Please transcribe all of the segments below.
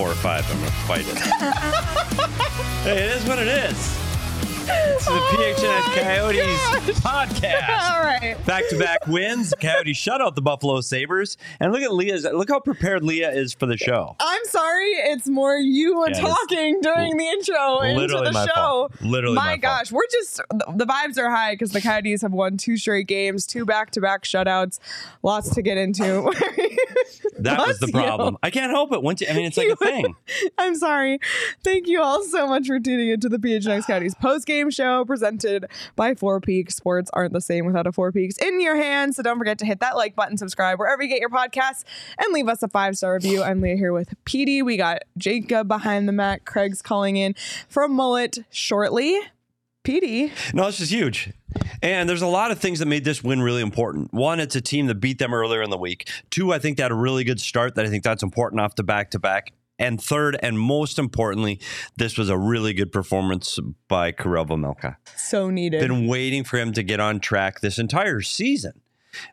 four or five. I'm gonna fight it. hey, it is what it is. It's the oh PHNX Coyotes podcast. All right. Back to back wins. Coyotes shut out the Buffalo Sabres. And look at Leah's look how prepared Leah is for the show. I'm sorry. It's more you Yeah, talking during the intro into Literally the my show. fault. Literally my, my fault. gosh, we're just the the vibes are high because the Coyotes have won two straight games, two back-to-back shutouts. Lots to get into. That was the Bless you. problem. I can't help it. Once you, I mean, it's like a thing. I'm sorry. Thank you all so much for tuning into the PHNX Coyotes post game show presented by Four Peaks. Sports aren't the same without a Four Peaks in your hands. So don't forget to hit that like button, subscribe wherever you get your podcasts, and leave us a five star review. I'm Leah here with PD. We got Jacob behind the mat. Craig's calling in from Mullet shortly. PD. No, this is huge. And there's a lot of things that made this win really important. One, it's a team that beat them earlier in the week. Two, I think they had a really good start that I think that's important off the back to back. And third, and most importantly, this was a really good performance by Karel Vejmelka. So needed. Been waiting for him to get on track this entire season.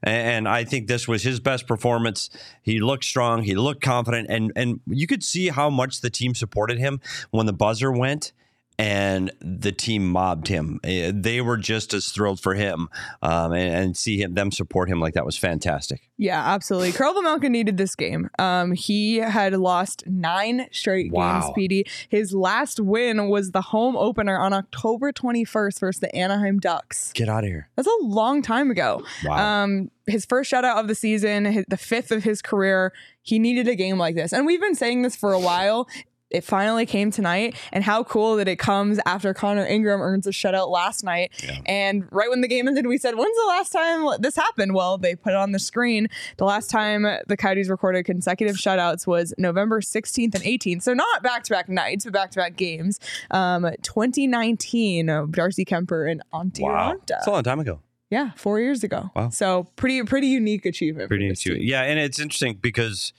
And I think this was his best performance. He looked strong. He looked confident, and and you could see how much the team supported him when the buzzer went and the team mobbed him. Eh, They were just as thrilled for him, um, and, and see him them support him like that was fantastic. Yeah, absolutely. Carl Vejmelka needed this game. Um, he had lost nine straight Wow. games, PD. His last win was the home opener on October 21st versus the Anaheim Ducks. Get out of here! That's a long time ago. Wow. Um, his first shutout of the season, his, the fifth of his career. He needed a game like this. And we've been saying this for a while. It finally came tonight. And how cool that it comes after Connor Ingram earns a shutout last night. Yeah. And right when the game ended, we said, When's the last time this happened? Well, they put it on the screen. The last time the Coyotes recorded consecutive shutouts was November 16th and 18th. So not back to back nights, but back to back games. Um, 2019, uh, Darcy Kuemper and Antti wow, Raanta. it's a long time ago. Yeah, four years ago. Wow. So pretty pretty unique achievement. Pretty for this neat too. team. Yeah, and it's interesting because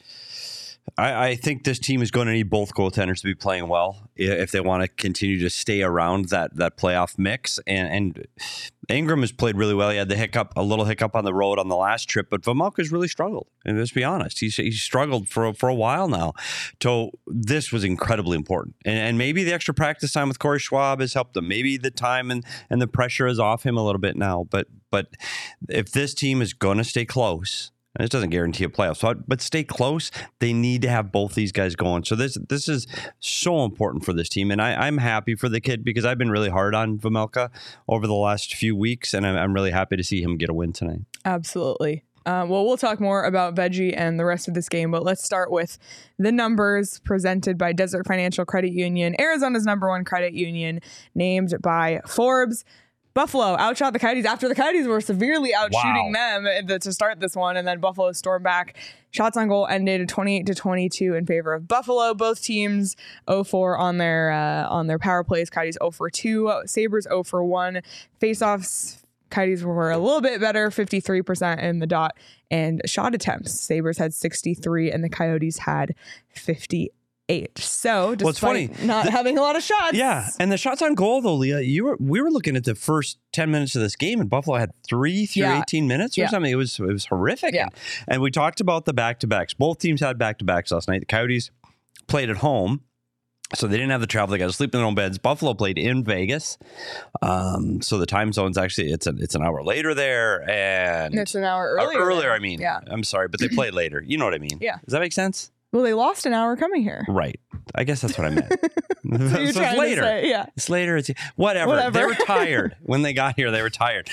I, I think this team is going to need both goaltenders to be playing well if they want to continue to stay around that that playoff mix. And, and Ingram has played really well. He had the hiccup, a little hiccup on the road on the last trip, but Vejmelka's really struggled. And let's be honest, he's he's struggled for for a while now. So this was incredibly important. And, and maybe the extra practice time with Corey Schwab has helped him. Maybe the time and and the pressure is off him a little bit now. But but if this team is going to stay close, and this doesn't guarantee a playoff spot, but stay close, they need to have both these guys going. So this this is so important for this team, and I, I'm happy for the kid because I've been really hard on Vejmelka over the last few weeks, and I'm, I'm really happy to see him get a win tonight. Absolutely. Uh, well, we'll talk more about Veggie and the rest of this game, but let's start with the numbers presented by Desert Financial Credit Union, Arizona's number one credit union, named by Forbes. Buffalo outshot the Coyotes after the Coyotes were severely outshooting them uh, to start this one, and then Buffalo stormed back. Shots on goal ended 28 to 22 in favor of Buffalo. Both teams 0-4 on their uh, on their power plays. Coyotes 0 for 2, Sabres 0 for 1. Faceoffs Coyotes were a little bit better, 53% in the dot, and shot attempts. Sabres had 63 and the Coyotes had 58. So, despite Well, it's funny. not The- having a lot of shots. Yeah, and the shots on goal though, Leah, you were we were looking at the first ten minutes of this game, and Buffalo had three through Yeah. eighteen minutes or Yeah. something. It was it was horrific. Yeah. And, and we talked about the back to backs. Both teams had back to backs last night. The Coyotes played at home. So they didn't have the travel. They got to sleep in their own beds. Buffalo played in Vegas, um, so the time zone's actually it's an it's an hour later there, and It's an hour earlier. earlier. I mean, Yeah. I'm sorry, but they played later. You know what I mean? Yeah. Does that make sense? Well, they lost an hour coming here. Right. I guess that's what I meant. So So it's later. say, yeah. It's later. It's whatever. Whatever. They were tired when they got here. They were tired.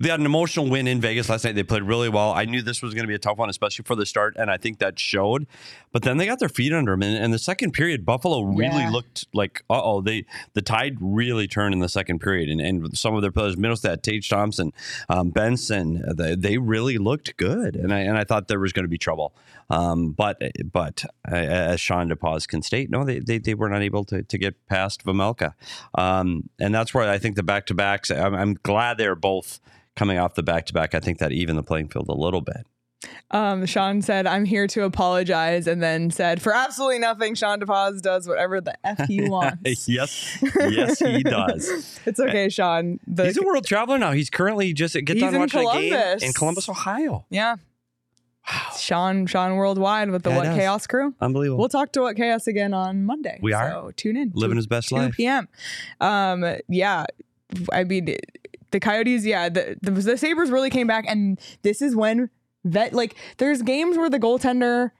They had an emotional win in Vegas last night. They played really well. I knew this was going to be a tough one, especially for the start, and I think that showed. But then they got their feet under them, and, and the second period, Buffalo really Yeah. looked like, uh oh, they the tide really turned in the second period, and, and some of their players, Mittelstadt, Tage Thompson, um, Benson, they, they really looked good, and I and I thought there was going to be trouble. Um, but but uh, as Sean DePaz can state, no, they, they they were not able to to get past Vejmelka, um, and that's where I think the back to backs. I'm, I'm glad they're both coming off the back to back. I think that even the playing field a little bit. Um, Sean said, I'm here to apologize, and then said, for absolutely nothing, Sean DePaz does whatever the F he wants. yes, yes, he does. it's okay, Sean. The, He's a world traveler now. He's currently just get He's done in watching a game Columbus. in Columbus, Ohio. yeah. Sean Sean Worldwide with the Yeah, What. Chaos crew. Unbelievable. We'll talk to What Chaos again on Monday. We are? So tune in. Living 2 his best 2 life. p.m. Um, yeah, I mean, the Coyotes, yeah, the, the the Sabres really came back, and this is when that like there's games where the goaltender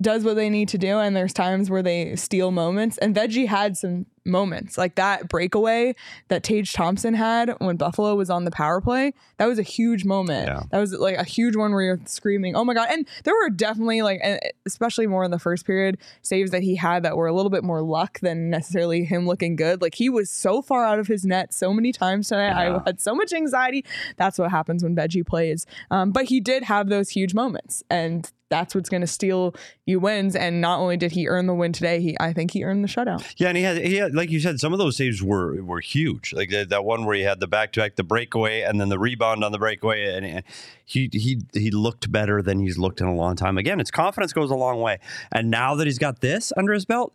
does what they need to do, and there's times where they steal moments, and Veggie had some moments like that breakaway that Tage Thompson had when Buffalo was on the power play. That was a huge moment. Yeah. That was like a huge one where you're screaming, "Oh my god!" And there were definitely like, especially more in the first period, saves that he had that were a little bit more luck than necessarily him looking good. Like he was so far out of his net so many times tonight. Yeah. I had so much anxiety. That's what happens when Veggie plays. Um, but he did have those huge moments, and that's what's going to steal you wins. And not only did he earn the win today, he I think he earned the shutout. Yeah, and he had, he had, like you said, some of those saves were were huge. Like that, that one where he had the back to back, the breakaway, and then the rebound on the breakaway, and, he he he looked better than he's looked in a long time. Again, his confidence goes a long way, and now that he's got this under his belt,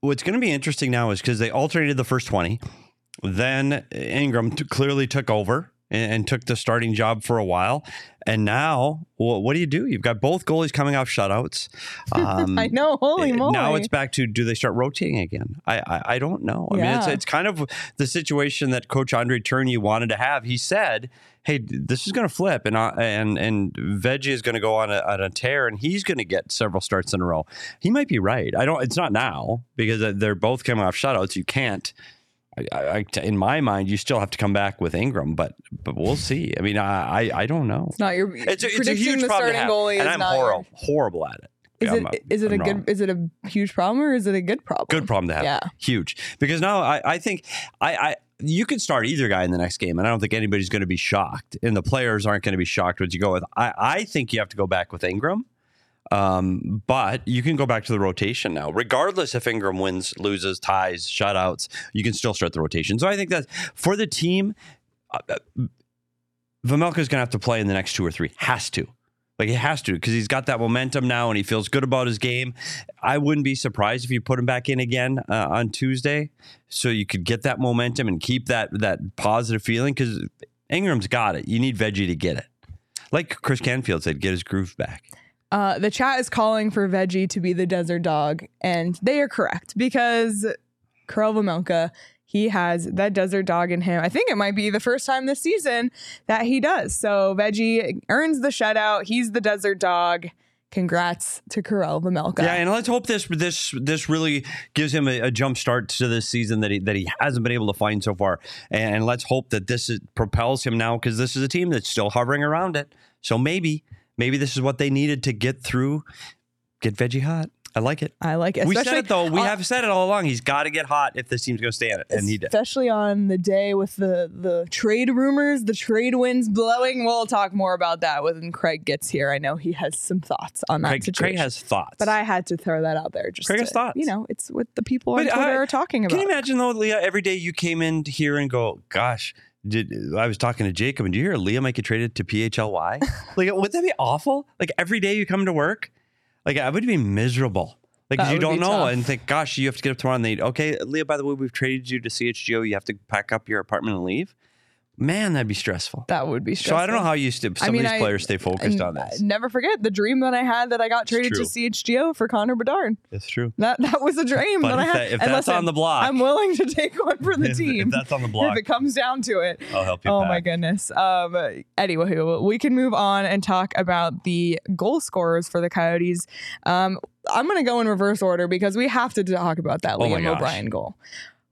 what's going to be interesting now is because they alternated the first twenty, then Ingram t- clearly took over. And, and took the starting job for a while, and now wh- what do you do? You've got both goalies coming off shutouts. Um, I know, holy uh, moly! Now it's back to do they start rotating again? I I, I don't know. I mean, it's it's kind of the situation that Coach Andre Tourigny wanted to have. He said, "Hey, this is going to flip, and I, and and Veggie is going to go on a, on a tear, and he's going to get several starts in a row." He might be right. I don't. It's not now because they're both coming off shutouts. You can't. I, I, in my mind, you still have to come back with Ingram, but but we'll see. I mean, I I, I don't know. It's not your. It's a, it's a huge the problem have, goalie and is I'm not your- horrible horrible at it. Is it is it a I'm good wrong. is it a huge problem or is it a good problem? good problem to have. Yeah. Huge. Because now I, I think I, I you could start either guy in the next game, and I don't think anybody's going to be shocked. And the players aren't going to be shocked what you go with. I, I think you have to go back with Ingram. Um, but you can go back to the rotation now, regardless if Ingram wins, loses, ties, shutouts. You can still start the rotation. So I think that for the team, uh, uh, Vejmelka is going to have to play in the next two or three. Has to. Like he has to because he's got that momentum now and he feels good about his game. I wouldn't be surprised if you put him back in again uh, on Tuesday, so you could get that momentum and keep that that positive feeling. Because Ingram's got it. You need Veggie to get it. Like Chris Canfield said, get his groove back. Uh, the chat is calling for Veggie to be the desert dog, and they are correct because Karel Vejmelka, he has that desert dog in him. I think it might be the first time this season that he does. So Veggie earns the shutout. He's the desert dog. Congrats to Karel Vejmelka. Yeah, and let's hope this this this really gives him a, a jump start to this season that he that he hasn't been able to find so far. And let's hope that this is, propels him now because this is a team that's still hovering around it. So maybe maybe this is what they needed to get through. Get veggie hot. I like it. I like it. we said it though. We on- have said it all along. He's got to get hot if this team's going to stay in it, and he did. especially on the day with the the trade rumors, the trade winds blowing. We'll talk more about that when Craig gets here. I know he has some thoughts on that Craig, situation. Craig has thoughts. but I had to throw that out there. Just Craig has thoughts. You know, it's what the people on But Twitter I- are talking about. Can you imagine though, Leah? Every day you came in here and go, "Gosh, did I was talking to Jacob and did you hear Leah might get traded to PHLY? like, would that be awful? Like every day you come to work, like I would be miserable. Like you don't know tough. and think, gosh, you have to get up tomorrow and they okay, Leah. By the way, we've traded you to CHGO. You have to pack up your apartment and leave. Man, that'd be stressful. that would be stressful. So. I don't know how you st- some I mean, of these I- players stay focused And on this. Never forget the dream that I had that I got traded to. CHGO for Connor Bedard. It's true. That that was a dream that I had. that, if And that's listen, on the block, I'm willing to take one for the team if that's on the block, if it comes down to it. I'll help you. Oh pack. my goodness. Um, anyway, we can move on and talk about the goal scorers for the Coyotes. Um, I'm going to go in reverse order because we have to talk about that Oh Liam. O'Brien goal.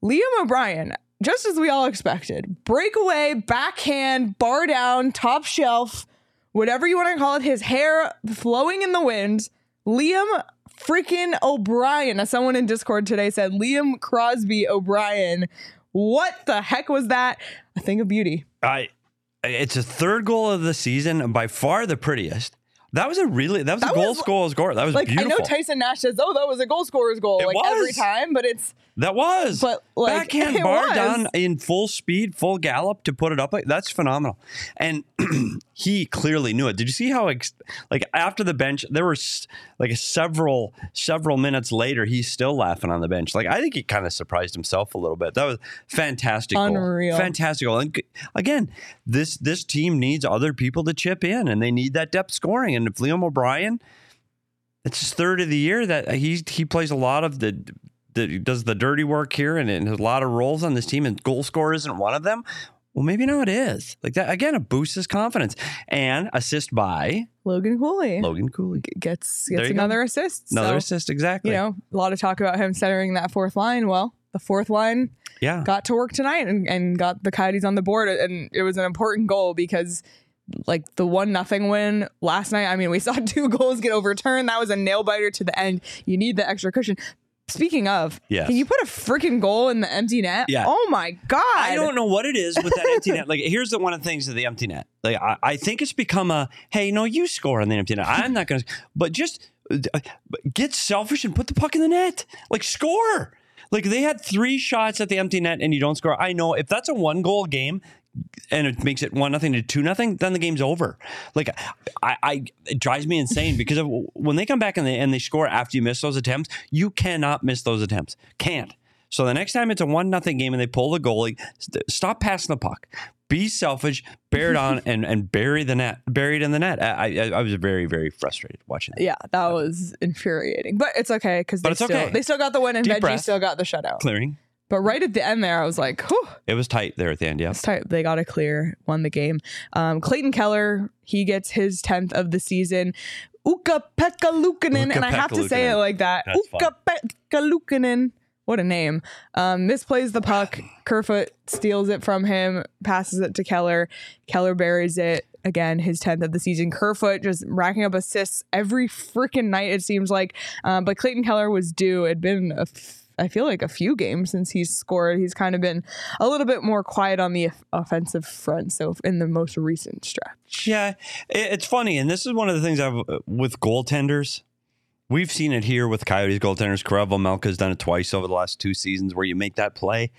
Liam O'Brien, just as we all expected, breakaway, backhand, bar down, top shelf, whatever you want to call it, his hair flowing in the wind. Liam freaking O'Brien, as someone in Discord today said, Liam Crosby O'Brien. What the heck was that? A thing of beauty. I it's a third goal of the season, and by far the prettiest. That was a really that was That a goal was- score score. That was Like beautiful. I know Tyson Nash says, "Oh, that was a goal scorer's goal," It like every time, but it's That was. But like backhand bar was. down in full speed, full gallop to put it up. Like that's phenomenal. And he clearly knew it. Did you see how ex- like after the bench there were like several several minutes later he's still laughing on the bench. Like I think he kind of surprised himself a little bit. That was fantastic. goal. Unreal. Fantastic goal. And again, this this team needs other people to chip in and they need that depth scoring and if Liam O'Brien it's his third of the year that he he plays a lot of the that does the dirty work here and, and has a lot of roles on this team and goal scorer isn't one of them. Well, maybe now it is. Like that again, it boosts his confidence. And assist by Logan Cooley Logan Cooley. gets gets you go. another assist. Another so, assist, exactly. you know, a lot of talk about him centering that fourth line. Well, the fourth line yeah. got to work tonight and, and got the Coyotes on the board. And it was an important goal because like the one nothing win last night. I mean, we saw two goals get overturned. That was a nail biter to the end. You need the extra cushion. Speaking of, Yes. can you put a freaking goal in the empty net? Yeah. Oh my god! I don't know what it is with that empty net. Like, here's the one of the things of the empty net. Like, I, I think it's become a hey, no, you score on the empty net. I'm not going to, but just uh, get selfish and put the puck in the net. Like, score. Like they had three shots at the empty net and you don't score. I know if that's a one goal game and it makes it one nothing to two nothing, then the game's over. Like I, I it drives me insane because of, when they come back and they and they score after you miss those attempts, you cannot miss those attempts. Can't. So the next time it's a one nothing game and they pull the goalie, st- stop passing the puck. Be selfish, bear it on, and and bury the net, buried in the net. I, I, I was very very frustrated watching that. Yeah, that was infuriating, but it's okay because they it's still okay. they still got the win and Deep Veggie breath. still got the shutout. Clearing. But right at the end there, I was like, whew, It was tight there at the end. Yeah. it's tight. They got to clear, won the game. Um, Clayton Keller, he gets his 10th of the season. Uka Pekka Lukanen. And I have to say it like that. That's Uka Pekka Lukanen. What a name. Um, misplays the puck. Kerfoot steals it from him, passes it to Keller. Keller buries it. Again, his 10th of the season. Kerfoot just racking up assists every freaking night, it seems like. Um, but Clayton Keller was due. It'd been, a f- I feel like, a few games since he's scored. He's kind of been a little bit more quiet on the offensive front. So in the most recent stretch. Yeah, it's funny, and this is one of the things I've uh, with goaltenders. We've seen it here with Coyotes goaltenders. Karel has done it twice over the last two seasons, where you make that play.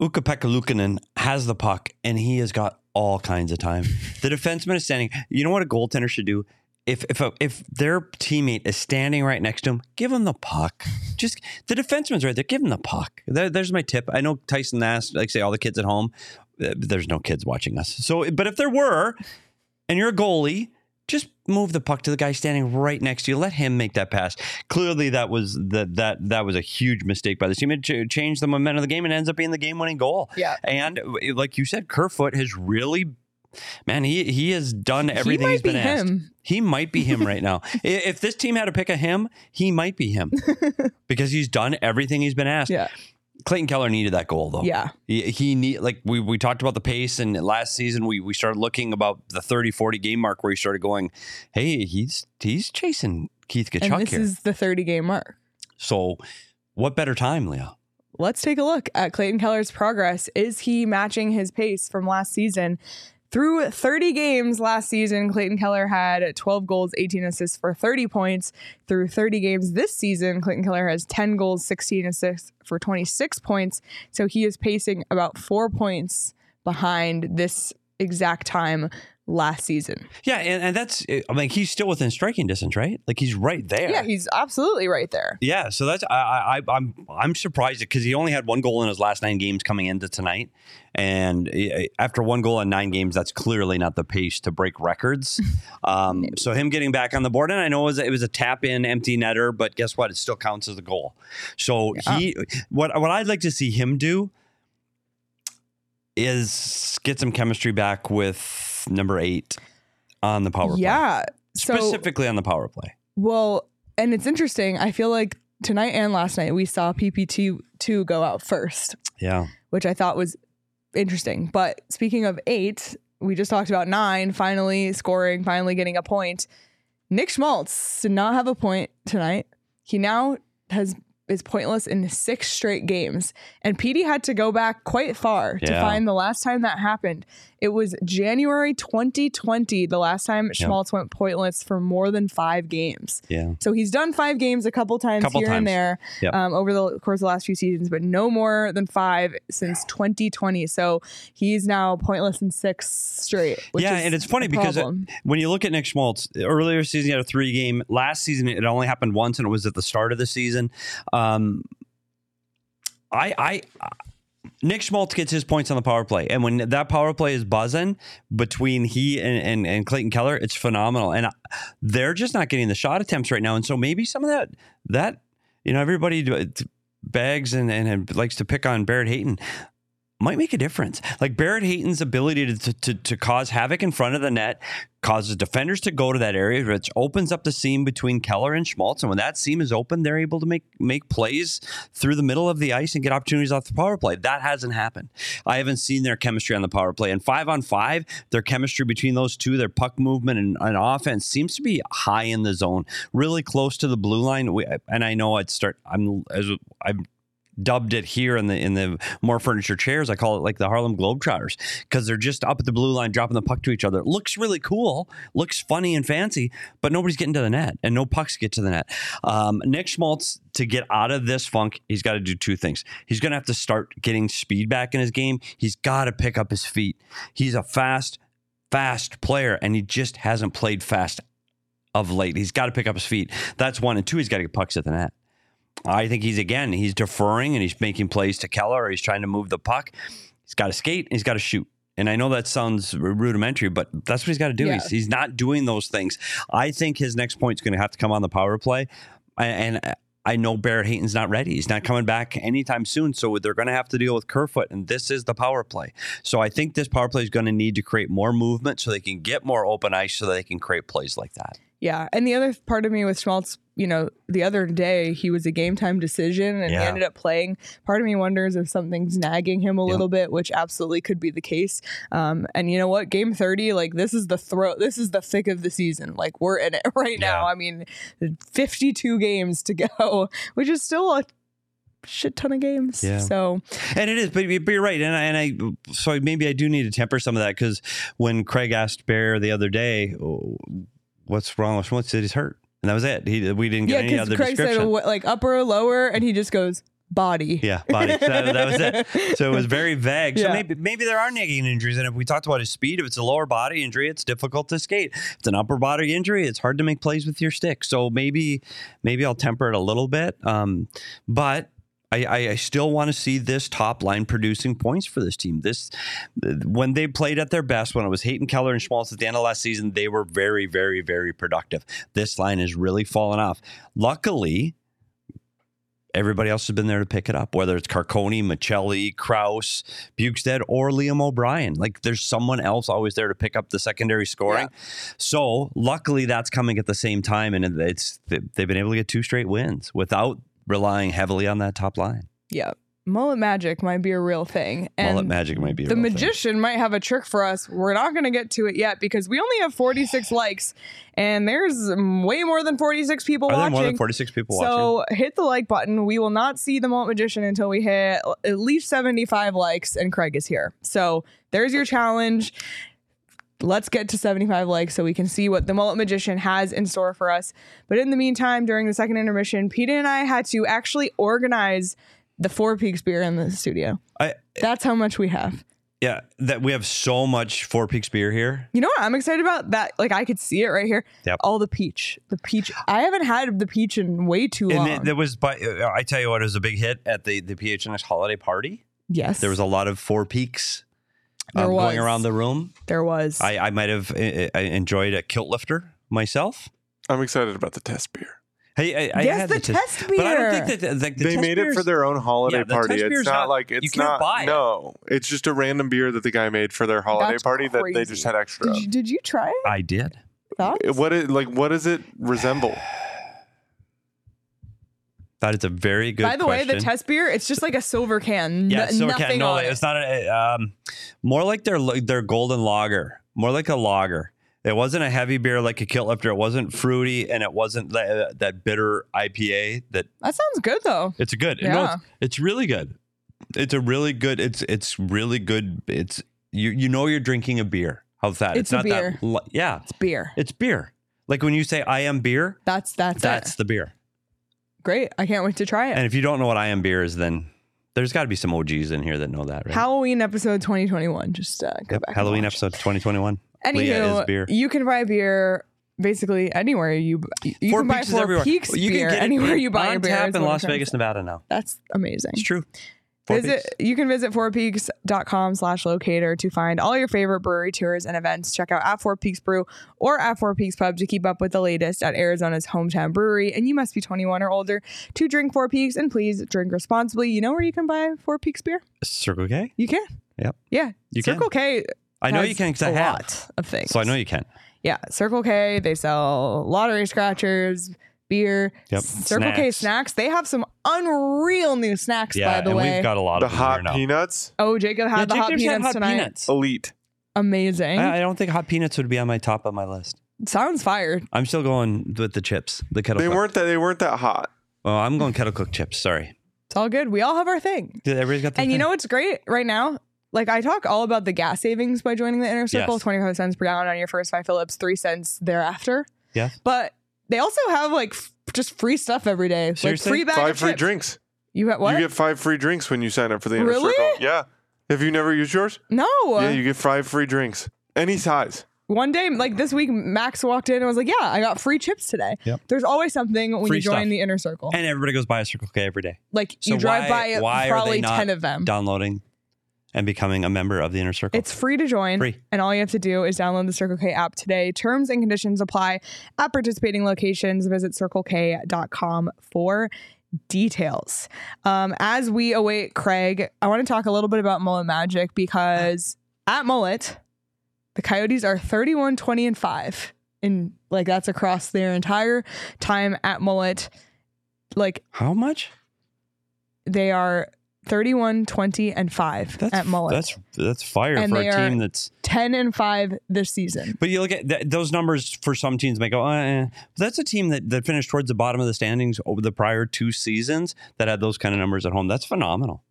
Ukko-Pekka Luukkonen has the puck, and he has got all kinds of time. the defenseman is standing. You know what a goaltender should do? If if a, if their teammate is standing right next to him, give him the puck. Just the defenseman's right there. Give him the puck. There, there's my tip. I know Tyson asked, like, say all the kids at home. Uh, There's no kids watching us. So, but if there were, and you're a goalie, just move the puck to the guy standing right next to you. Let him make that pass. Clearly, that was that that that was a huge mistake by the team. It ch- changed the momentum of the game and ends up being the game-winning goal. Yeah. And like you said, Kerfoot has really, man, he he has done everything might has been be asked. him. He might be him right now. If this team had to pick a him, he might be him because he's done everything he's been asked. Yeah. Clayton Keller needed that goal though. Yeah. He, he need like we, we talked about the pace and last season we, we started looking about the 30 40 game mark where he started going, hey, he's he's chasing Keith And this here. is the 30 game mark. so what better time, Leah? let's take a look at Clayton Keller's progress. Is he matching his pace from last season? Through 30 games last season, Clayton Keller had 12 goals, 18 assists for 30 points. Through 30 games this season, Clayton Keller has 10 goals, 16 assists for 26 points. So he is pacing about four points behind this exact time last season. Yeah, and, and that's I mean he's still within striking distance, right? Like he's right there. Yeah, he's absolutely right there. Yeah, so that's I, I I'm I'm surprised because he only had one goal in his last nine games coming into tonight, and eh, after one goal in nine games, that's clearly not the pace to break records. Um, so him getting back on the board, and I know it was, it was a tap in empty netter, but guess what? It still counts as a goal. So he what what I'd like to see him do is get some chemistry back with number eight on the power play, Yeah. So specifically on the power play. Well, and it's interesting. I feel like tonight and last night we saw PP2 two go out first, Yeah. which I thought was interesting. But speaking of eight, we just talked about nine finally scoring, finally getting a point. Nick Schmaltz did not have a point tonight. He now has is pointless in six straight games. And PD had to go back quite far to find the last time that happened. It was January 2020, the last time Schmaltz went pointless for more than five games. Yeah. So he's done five games a couple times Couple here and there Yep. um, over the course of the last few seasons, but no more than five since 2020. So he's now pointless in six straight. Yeah, and it's funny because it- when you look at Nick Schmaltz, earlier season he had a three game. Last season it only happened once, and it was at the start of the season. Um, Um, I, I, Nick Schmaltz gets his points on the power play, and when that power play is buzzing between he and, and, and Clayton Keller, it's phenomenal. And they're just not getting the shot attempts right now, and so maybe some of that that you know everybody bags and, and likes to pick on Barrett Hayton might make a difference. Like Barrett Hayton's ability to, to, to cause havoc in front of the net causes defenders to go to that area, which opens up the seam between Keller and Schmaltz. And when that seam is open, they're able to make make plays through the middle of the ice and get opportunities off the power play. That hasn't happened. I haven't seen their chemistry on the power play. And five on five, their chemistry between those two, their puck movement and, and offense seems to be high in the zone, really close to the blue line. We, and I know I'd start. I'm as I'm dubbed it here in the in the more furniture chairs. I call it like the Harlem Globetrotters because they're just up at the blue line, dropping the puck to each other. It looks really cool, looks funny and fancy, but nobody's getting to the net, and no pucks get to the net. Um, Nick Schmaltz to get out of this funk, he's got to do two things. He's going to have to start getting speed back in his game. He's got to pick up his feet. He's a fast, fast player, and he just hasn't played fast of late. He's got to pick up his feet. That's one, and two, he's got to get pucks at the net. I think he's again, he's deferring and he's making plays to Keller or he's trying to move the puck. He's got to skate he's got to shoot. And I know that sounds rudimentary, but that's what he's got to do. Yeah. He's, he's not doing those things. I think his next point is going to have to come on the power play. And uh, I know Barrett Hayton's not ready. He's not coming back anytime soon. So they're going to have to deal with Kerfoot. And this is the power play. So I think this power play is going to need to create more movement so they can get more open ice so they can create plays like that. Yeah. And the other part of me with Schmaltz, you know, the other day he was a game time decision and he ended up playing. Part of me wonders if something's nagging him a Yeah. little bit, which absolutely could be the case. Um, and you know what? Game 30, like this is the throat, this is the thick of the season. Like we're in it right now. I mean, 52 games to go, which is still a shit ton of games. Yeah. So And it is, but, but you're right. And I, and I, so maybe I do need to temper some of that because when Craig asked Bear the other day, "Oh, "What's wrong with Schmutz?" He he's hurt, and that was it. He we didn't get yeah, any other Craig said description. what, like upper or lower, and he just goes body. yeah, body. That, that was it. So it was very vague. So maybe maybe there are nagging injuries, and if we talked about his speed, if it's a lower body injury, it's difficult to skate. If it's an upper body injury, it's hard to make plays with your stick. So maybe maybe I'll temper it a little bit. Um, but I, I, I still want to see this top line producing points for this team. This when they played at their best, when it was Hayton Keller and Schmaltz at the end of last season, they were very, very, very productive. This line has really fallen off. Luckily, everybody else has been there to pick it up, whether it's Carcone, Maccelli, Crouse, Bjugstad, or Liam O'Brien. Like there's someone else always there to pick up the secondary scoring. So luckily that's coming at the same time, and it's they've been able to get two straight wins without relying heavily on that top line. Yeah. Mullet magic might be a real thing. And Mullet magic might be a the real thing. magician might have a trick for us. We're not going to get to it yet because we only have 46 likes and there's way more than 46 people Are there watching. more than 46 people watching? so hit the like button. We will not see the mullet magician until we hit at least 75 likes and Craig is here. So there's your challenge. Let's get to 75 likes so we can see what the mullet magician has in store for us. But in the meantime, during the second intermission, Peter and I had to actually organize the Four Peaks beer in the studio. I, That's how much we have. yeah, that we have so much Four Peaks beer here. You know what I'm excited about? That like I could see it right here. Yep. All the peach. The peach. I haven't had the peach in way too long. And it, there was, by, uh, I tell you what, it was a big hit at the, the PHNX holiday party. yes. There was a lot of Four Peaks um, going around the room. there was. I, I might have uh, uh, enjoyed a kilt lifter myself. I'm excited about the test beer. Hey, I, I yes, had the, the test But I don't think that like, the they test made it for their own holiday Yeah, party. It's not, not- like you it's can't not. buy it. No, it's just a random beer that the guy made for their holiday That's party that they just had extra. Did you, did you try it? I did. Thoughts? What it like? What does it resemble? That is a very good By the way, the test beer, it's just like a silver can. Yeah, silver nothing can. No, it's not. A, um, more like their their golden lager. More like a lager. It wasn't a heavy beer like a kilt lifter. It wasn't fruity, and it wasn't that, that bitter IPA. That That sounds good though. it's good. No, Yeah. it's, it's really good. It's a really good. It's it's really good. It's you you know you're drinking a beer. How's that? It's a not beer. that. Yeah, It's beer. it's beer. Like when you say I am beer, That's that's that's it. the beer. Great. I can't wait to try it. And if you don't know what I am beer is, then there's got to be some OGs in here that know that, right? Halloween episode 2021. Just uh, go Yep, back. Halloween episode 2021. Leah Anywho, you can buy beer basically anywhere you you Four can buy Four everywhere. Peaks You beer can get it anywhere you buy on a beer. tap in Las Vegas. Nevada now. That's amazing. It's true. Four Visit, Peaks. you can visit fourpeaks.com slash locator to find all your favorite brewery tours and events. Check out at Four Peaks Brew or at Four Peaks Pub to keep up with the latest at Arizona's hometown brewery. And you must be 21 or older to drink Four Peaks and please drink responsibly. You know where you can buy Four Peaks beer? Circle K. You can. Yep. Yeah. You can. Circle K. I know you can because I have. A lot of things. So I know you can. Yeah, Circle K. They sell lottery scratchers, beer. Yep. Circle K Snacks. snacks. They have some unreal new snacks, Yeah, by the and way. we've got a lot The of them hot peanuts, oh, Jacob had Yeah, the hot Jacob's had peanuts hot tonight. peanuts. elite. Amazing. I, I don't think hot peanuts would be on my top of my list. Sounds fired. I'm still going with the chips, the kettle. They cooked. weren't that. They weren't that hot. Oh, I'm going kettle cooked chips. Sorry. It's all good. We all have our thing. Everybody's got. Their And you thing. know what's great right now? Like I talk all about the gas savings by joining the inner circle, Yes. 25 cents per gallon on your first five Phillips, three cents thereafter. Yes. But they also have like f- just free stuff every day. Seriously? Like free bag Five of free chips. drinks. You have what? You get five free drinks when you sign up for the inner Really? circle. Yeah. Have you never used yours? no. Yeah, you get five free drinks. Any size. One day, like this week, Max walked in and was like, "Yeah, I got free chips today." Yep. There's always something when Free you join stuff. the inner circle. And everybody goes by a Circle K every day. like So you drive why- by why are they probably not ten of them. Downloading and becoming a member of the inner circle. It's free to join, Free. and all you have to do is download the Circle K app today. Terms and conditions apply at participating locations. Visit circlek.com for details. Um, as we await Craig, I want to talk a little bit about Mullet Magic because at Mullet, the Coyotes are 31, 20, and 5. And like that's across their entire time at Mullet. Like How much? they are 31, 20, and 5 That's at Mullet. That's that's fire And for a team that's. 10 and 5 this season. But you look at th- those numbers for some teams, may go, uh, eh. That's a team that, that finished towards the bottom of the standings over the prior two seasons that had those kind of numbers at home. That's phenomenal.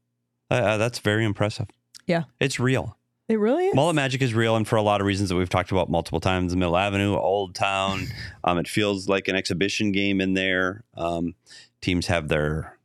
Uh, Uh, that's very impressive. Yeah. It's real. It really is. Mullet Magic is real, and for a lot of reasons that we've talked about multiple times. Mill Avenue, Old Town. Um, it feels like an exhibition game in there. Um, teams have their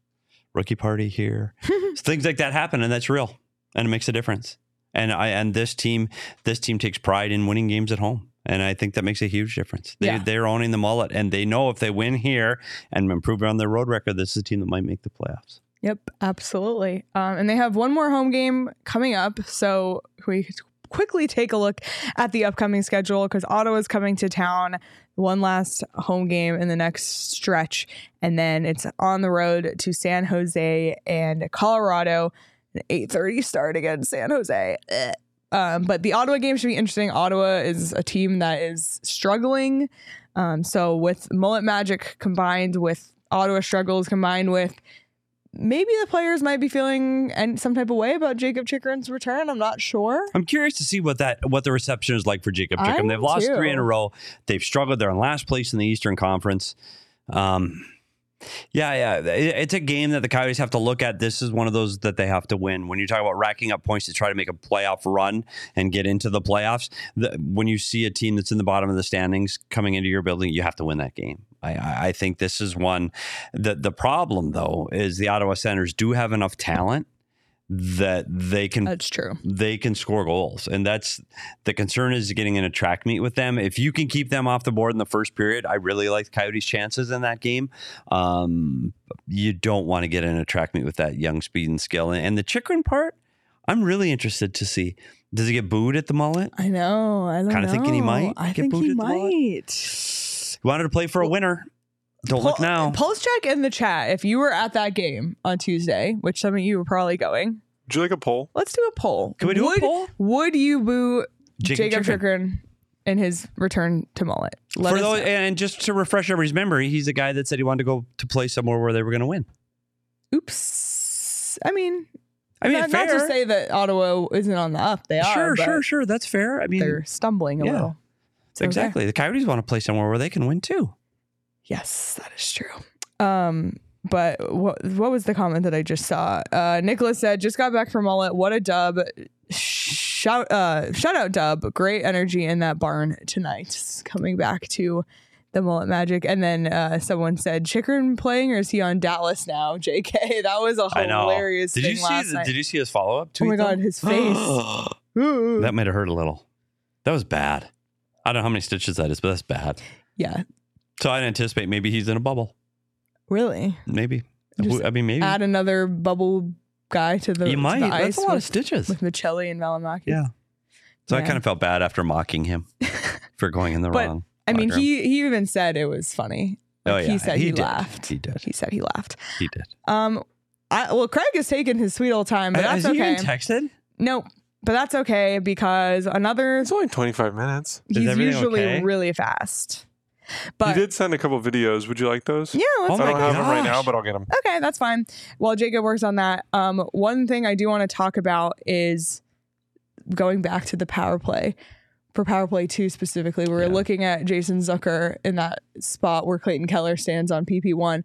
rookie party here. Things like that happen, and that's real, and it makes a difference. And I and this team, this team takes pride in winning games at home. And I think that makes a huge difference. They, Yeah. They're owning the mullet, and they know if they win here and improve on their road record, this is a team that might make the playoffs. Yep, absolutely. Um, and they have one more home game coming up. So we could quickly take a look at the upcoming schedule because Ottawa is coming to town. One last home game in the next stretch. And then it's on the road to San Jose and Colorado. An 8.30 start against San Jose. Um, but the Ottawa game should be interesting. Ottawa is a team that is struggling. Um, so with Mullet Magic combined with Ottawa struggles combined with maybe the players might be feeling and some type of way about Jacob Chychrun's return. I'm not sure. I'm curious to see what that what the reception is like for Jacob Chychrun. They've lost too. three in a row. They've struggled. They're in last place in the Eastern Conference. Um, yeah, yeah, it's a game that the Coyotes have to look at. This is one of those that they have to win. When you talk about racking up points to try to make a playoff run and get into the playoffs, the, when you see a team that's in the bottom of the standings coming into your building, you have to win that game. I, I think this is one. The the problem though is the Ottawa Senators do have enough talent that they can That's true. they can score goals. And that's the concern is getting in a track meet with them. If you can keep them off the board in the first period, I really like Coyotes' chances in that game. Um, you don't want to get in a track meet with that young speed and skill. And, and the Chychrun part, I'm really interested to see. Does he get booed at the mullet? I know. I don't Kinda thinking he might I get think he at the mullet. might. He wanted to play for a winner. Don't look now. Pulse check in the chat. If you were at that game on Tuesday, which some of you were probably going, Would you like a poll? let's do a poll. Can we do a would, poll? Would you boo Jacob Jacob Chychrun. Chychrun in his return to mullet? Let For us those, know. and just to refresh everybody's memory, he's a guy that said he wanted to go to play somewhere where they were going to win. Oops. I mean, I mean, not, fair. not to say that Ottawa isn't on the up. They are. sure, sure, sure. That's fair. I mean, They're stumbling a Yeah. little. So there. exactly. The Coyotes want to play somewhere where they can win too. Yes, that is true. Um, but what what was the comment that I just saw? Uh, Nicholas said, "Just got back from mullet. What a dub! Shout uh, shout out dub. Great energy in that barn tonight. Coming back to the mullet magic." And then uh, someone said, "Chychrun playing or is he on Dallas now?" Jk, that was a hilarious Did you see? The, did you see his follow up? oh my god, his face. That might have hurt a little. That was bad. I don't know how many stitches that is, but that's bad. yeah, So I'd anticipate maybe he's in a bubble. really. Maybe. Just I mean, maybe. Add another bubble guy to the, he to might. the That's ice a lot of stitches. with Maccelli and Valimaki. Yeah. So I kind of felt bad after mocking him for going in the But, wrong. I mean, room. he he even said it was funny. Oh yeah, he said he, did. laughed. He did. He said he laughed. He did. Um, I well, Craig has taken his sweet old time, but Has that's he okay. even texted? nope, but that's okay because another It's only 25 minutes. He's everything usually okay? really fast. You did send a couple videos. Would you like those? yeah, let's Oh I my don't have them right now, but I'll get them. Okay, that's fine. While Jacob works on that, um, one thing I do want to talk about is going back to the power play. For power play two specifically, we were Yeah. looking at Jason Zucker in that spot where Clayton Keller stands on PP one.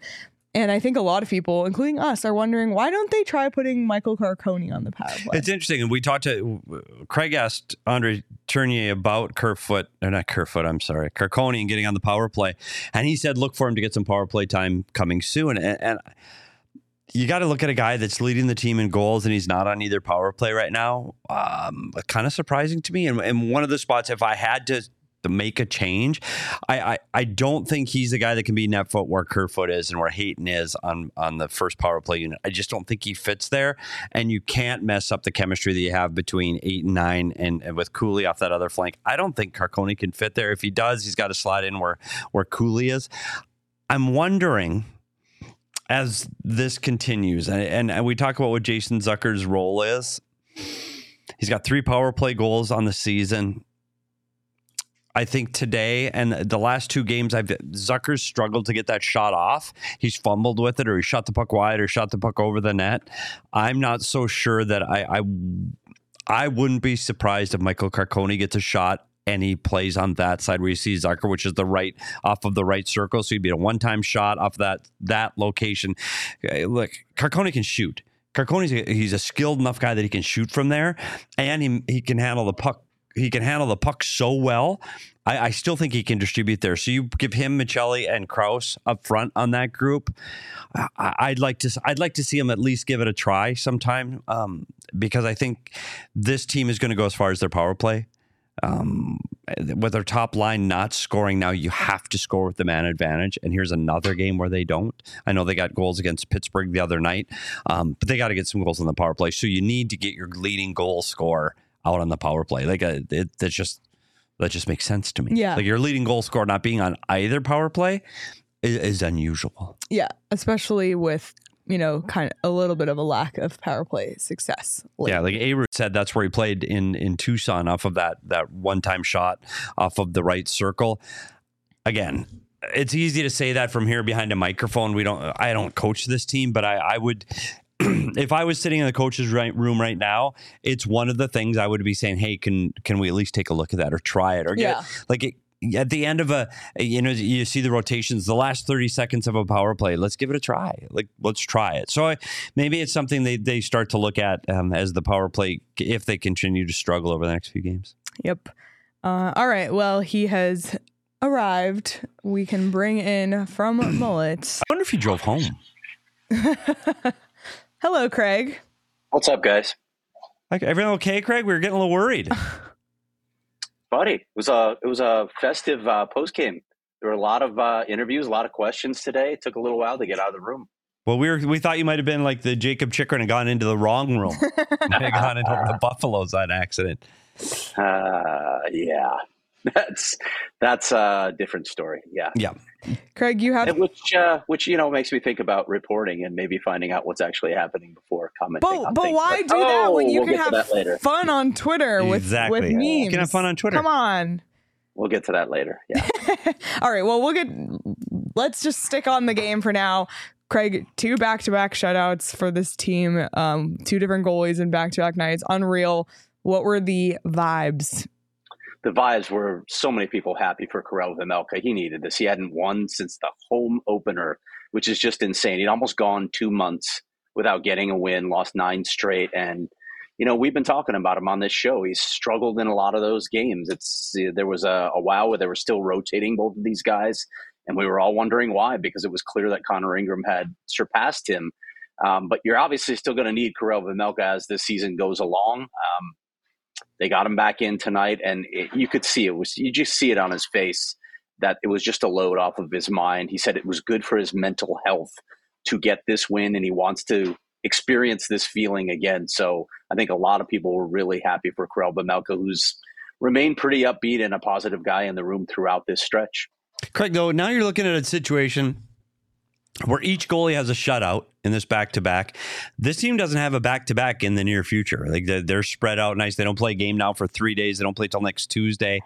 And I think a lot of people, including us, are wondering why don't they try putting Michael Carcone on the power play? It's interesting. And we talked to Craig asked Andre Tourigny about Kerfoot, or not Kerfoot, I'm sorry, Carcone and getting on the power play. And he said, look for him to get some power play time coming soon. And, and you got to look at a guy that's leading the team in goals and he's not on either power play right now. Um, kind of surprising to me. And, and one of the spots, if I had to, to make a change, I, I I don't think he's the guy that can be net foot where Kerfoot is and where Hayton is on on the first power play unit. I just don't think he fits there, and you can't mess up the chemistry that you have between eight and nine, and, and with Cooley off that other flank. I don't think Carcone can fit there. If he does, he's got to slide in where where Cooley is. I'm wondering as this continues, and, and, and we talk about what Jason Zucker's role is. He's got three power play goals on the season. I think today and the last two games, I've Zucker's struggled to get that shot off. He's fumbled with it, or he shot the puck wide, or shot the puck over the net. I'm not so sure that I I, I wouldn't be surprised if Michael Carcone gets a shot and he plays on that side where you see Zucker, which is the right off of the right circle. So he'd be a one time shot off that that location. Okay, Look, Carcone can shoot. Carcone's a, he's a skilled enough guy that he can shoot from there, and he he can handle the puck. He can handle the puck so well. I, I still think he can distribute there. So you give him Maccelli and Crouse up front on that group. I, I'd like to. I'd like to see him at least give it a try sometime um, because I think this team is going to go as far as their power play. Um, with their top line not scoring now, you have to score with the man advantage. And here's another game where they don't. I know they got goals against Pittsburgh the other night, um, but they got to get some goals on the power play. So you need to get your leading goal scorer out on the power play. Like uh, it, that just that just makes sense to me. Yeah. like your leading goal scorer not being on either power play is, is unusual. yeah, especially with you know kind of a little bit of a lack of power play success. Yeah, like A said, that's where he played in in Tucson off of that that one time shot off of the right circle. Again, it's easy to say that from here behind a microphone. We don't. I don't coach this team, but I, I would. if I was sitting in the coach's right room right now, it's one of the things I would be saying, "Hey, can can we at least take a look at that or try it or get Yeah. like it, at the end of a you know you see the rotations the last 30 seconds of a power play let's give it a try like let's try it so I, maybe it's something they, they start to look at um, as the power play if they continue to struggle over the next few games Yep. Uh, all right. Well, he has arrived. We can bring in from Mullet. i wonder if he drove home Hello, Craig. What's up, guys? like everything okay craig we were getting a little worried Buddy, it was a it was a festive uh, post game. There were a lot of uh, interviews, a lot of questions today. It took a little while to get out of the room. well we were we thought you might have been like the jacob chychrun and gone into the wrong room Might have gone into the buffaloes on accident Uh, yeah, that's that's a different story. Yeah, yeah Craig, you have And which uh, which you know makes me think about reporting and maybe finding out what's actually happening before commenting. But on but things. why do that when oh, you we'll can have that later? fun on Twitter with Exactly. with You memes? can have fun on Twitter. Come on. We'll get to that later. Yeah. All right. Well, we'll get. Let's just stick on the game for now. Craig, two back-to-back shutouts for this team. Um, two different goalies in back-to-back nights. Unreal. What were the vibes? The vibes were so many people happy for Karel Vejmelka. He needed this. He hadn't won since the home opener, which is just insane. He'd almost gone two months without getting a win, lost nine straight, and you know we've been talking about him on this show. He's struggled in a lot of those games. It's there was a, a while where they were still rotating both of these guys, and we were all wondering why because it was clear that Connor Ingram had surpassed him. Um, but you're obviously still going to need Karel Vejmelka as the season goes along. Um, they got him back in tonight, and it, you could see it was you just see it on his face that it was just a load off of his mind. He said it was good for his mental health to get this win, and he wants to experience this feeling again. So I think a lot of people were really happy for Karel Vejmelka, who's remained pretty upbeat and a positive guy in the room throughout this stretch. Craig, though, now you're looking at a situation where each goalie has a shutout in this back to back. This team doesn't have a back to back in the near future. Like they're, they're, spread out nice. They don't play a game now for three days. They don't play till next Tuesday.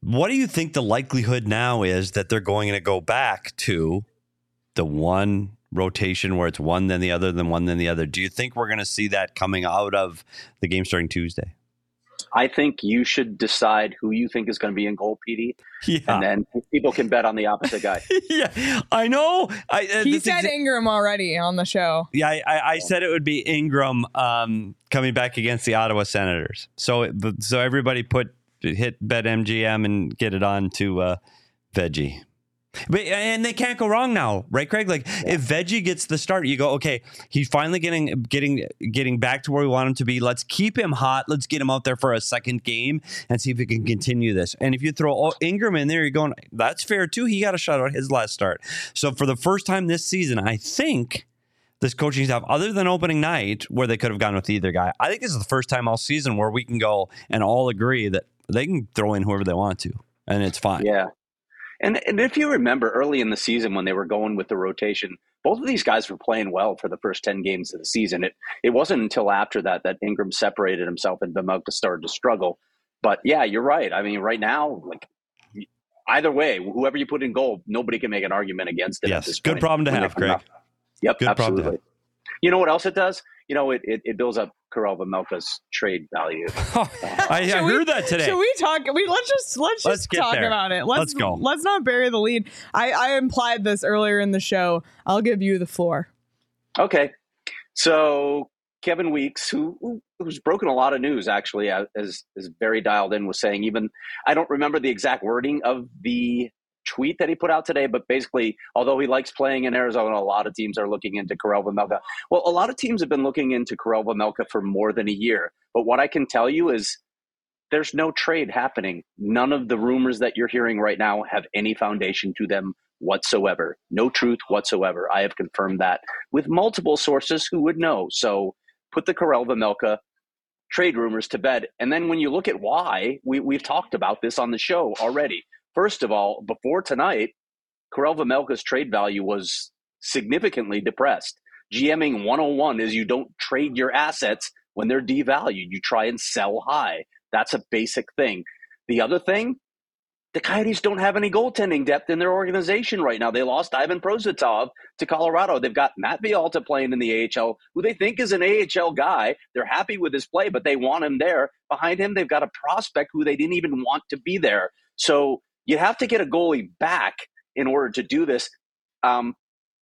What do you think the likelihood now is that they're going to go back to the one rotation where it's one then the other, then one then the other? Do you think we're going to see that coming out of the game starting Tuesday? I think you should decide who you think is going to be in goal, PD, yeah. and then people can bet on the opposite guy. yeah, I know. I, uh, he said exa- Ingram already on the show. Yeah, I, I, I said it would be Ingram um, coming back against the Ottawa Senators. So, so everybody put hit bet MGM and get it on to uh, Veggie. But uh, and they can't go wrong now, right, Craig? Like yeah. if Veggie gets the start, you go, okay, he's finally getting getting getting back to where we want him to be. Let's keep him hot. Let's get him out there for a second game and see if we can continue this. And if you throw Ingram in there, you're going, that's fair too. He got a shot out his last start. So for the first time this season, I think this coaching staff, other than opening night, where they could have gone with either guy, I think this is the first time all season where we can go and all agree that they can throw in whoever they want to, and it's fine. Yeah. And, and if you remember early in the season when they were going with the rotation, both of these guys were playing well for the first 10 games of the season. It, it wasn't until after that that Ingram separated himself and Vejmelka started to struggle. But yeah, you're right. I mean, right now, like either way, whoever you put in goal, nobody can make an argument against it. Yes, good problem to have, Craig. Yep, good absolutely. You know what else it does? You know, it, it, it builds up Karel Vejmelka's trade value. Oh, I, I heard we, that today. Should we talk? We let's just let's, let's just talk there. about it. Let's, let's go. Let's not bury the lead. I, I implied this earlier in the show. I'll give you the floor. Okay, so Kevin Weeks, who who's broken a lot of news actually, uh, as is very dialed in, was saying even I don't remember the exact wording of the tweet that he put out today, but basically, although he likes playing in Arizona, a lot of teams are looking into Karel Vejmelka. Well, a lot of teams have been looking into Karel Vejmelka for more than a year. But what I can tell you is there's no trade happening. None of the rumors that you're hearing right now have any foundation to them whatsoever. No truth whatsoever. I have confirmed that with multiple sources who would know. So put the Karel Vejmelka trade rumors to bed. And then when you look at why, we, we've talked about this on the show already. First of all, before tonight, Karel Vejmelka's trade value was significantly depressed. GMing 101 is you don't trade your assets when they're devalued. You try and sell high. That's a basic thing. The other thing, the Coyotes don't have any goaltending depth in their organization right now. They lost Ivan Prosvetov to Colorado. They've got Matt Villalta playing in the AHL, who they think is an AHL guy. They're happy with his play, but they want him there. Behind him, they've got a prospect who they didn't even want to be there. So you have to get a goalie back in order to do this. Um,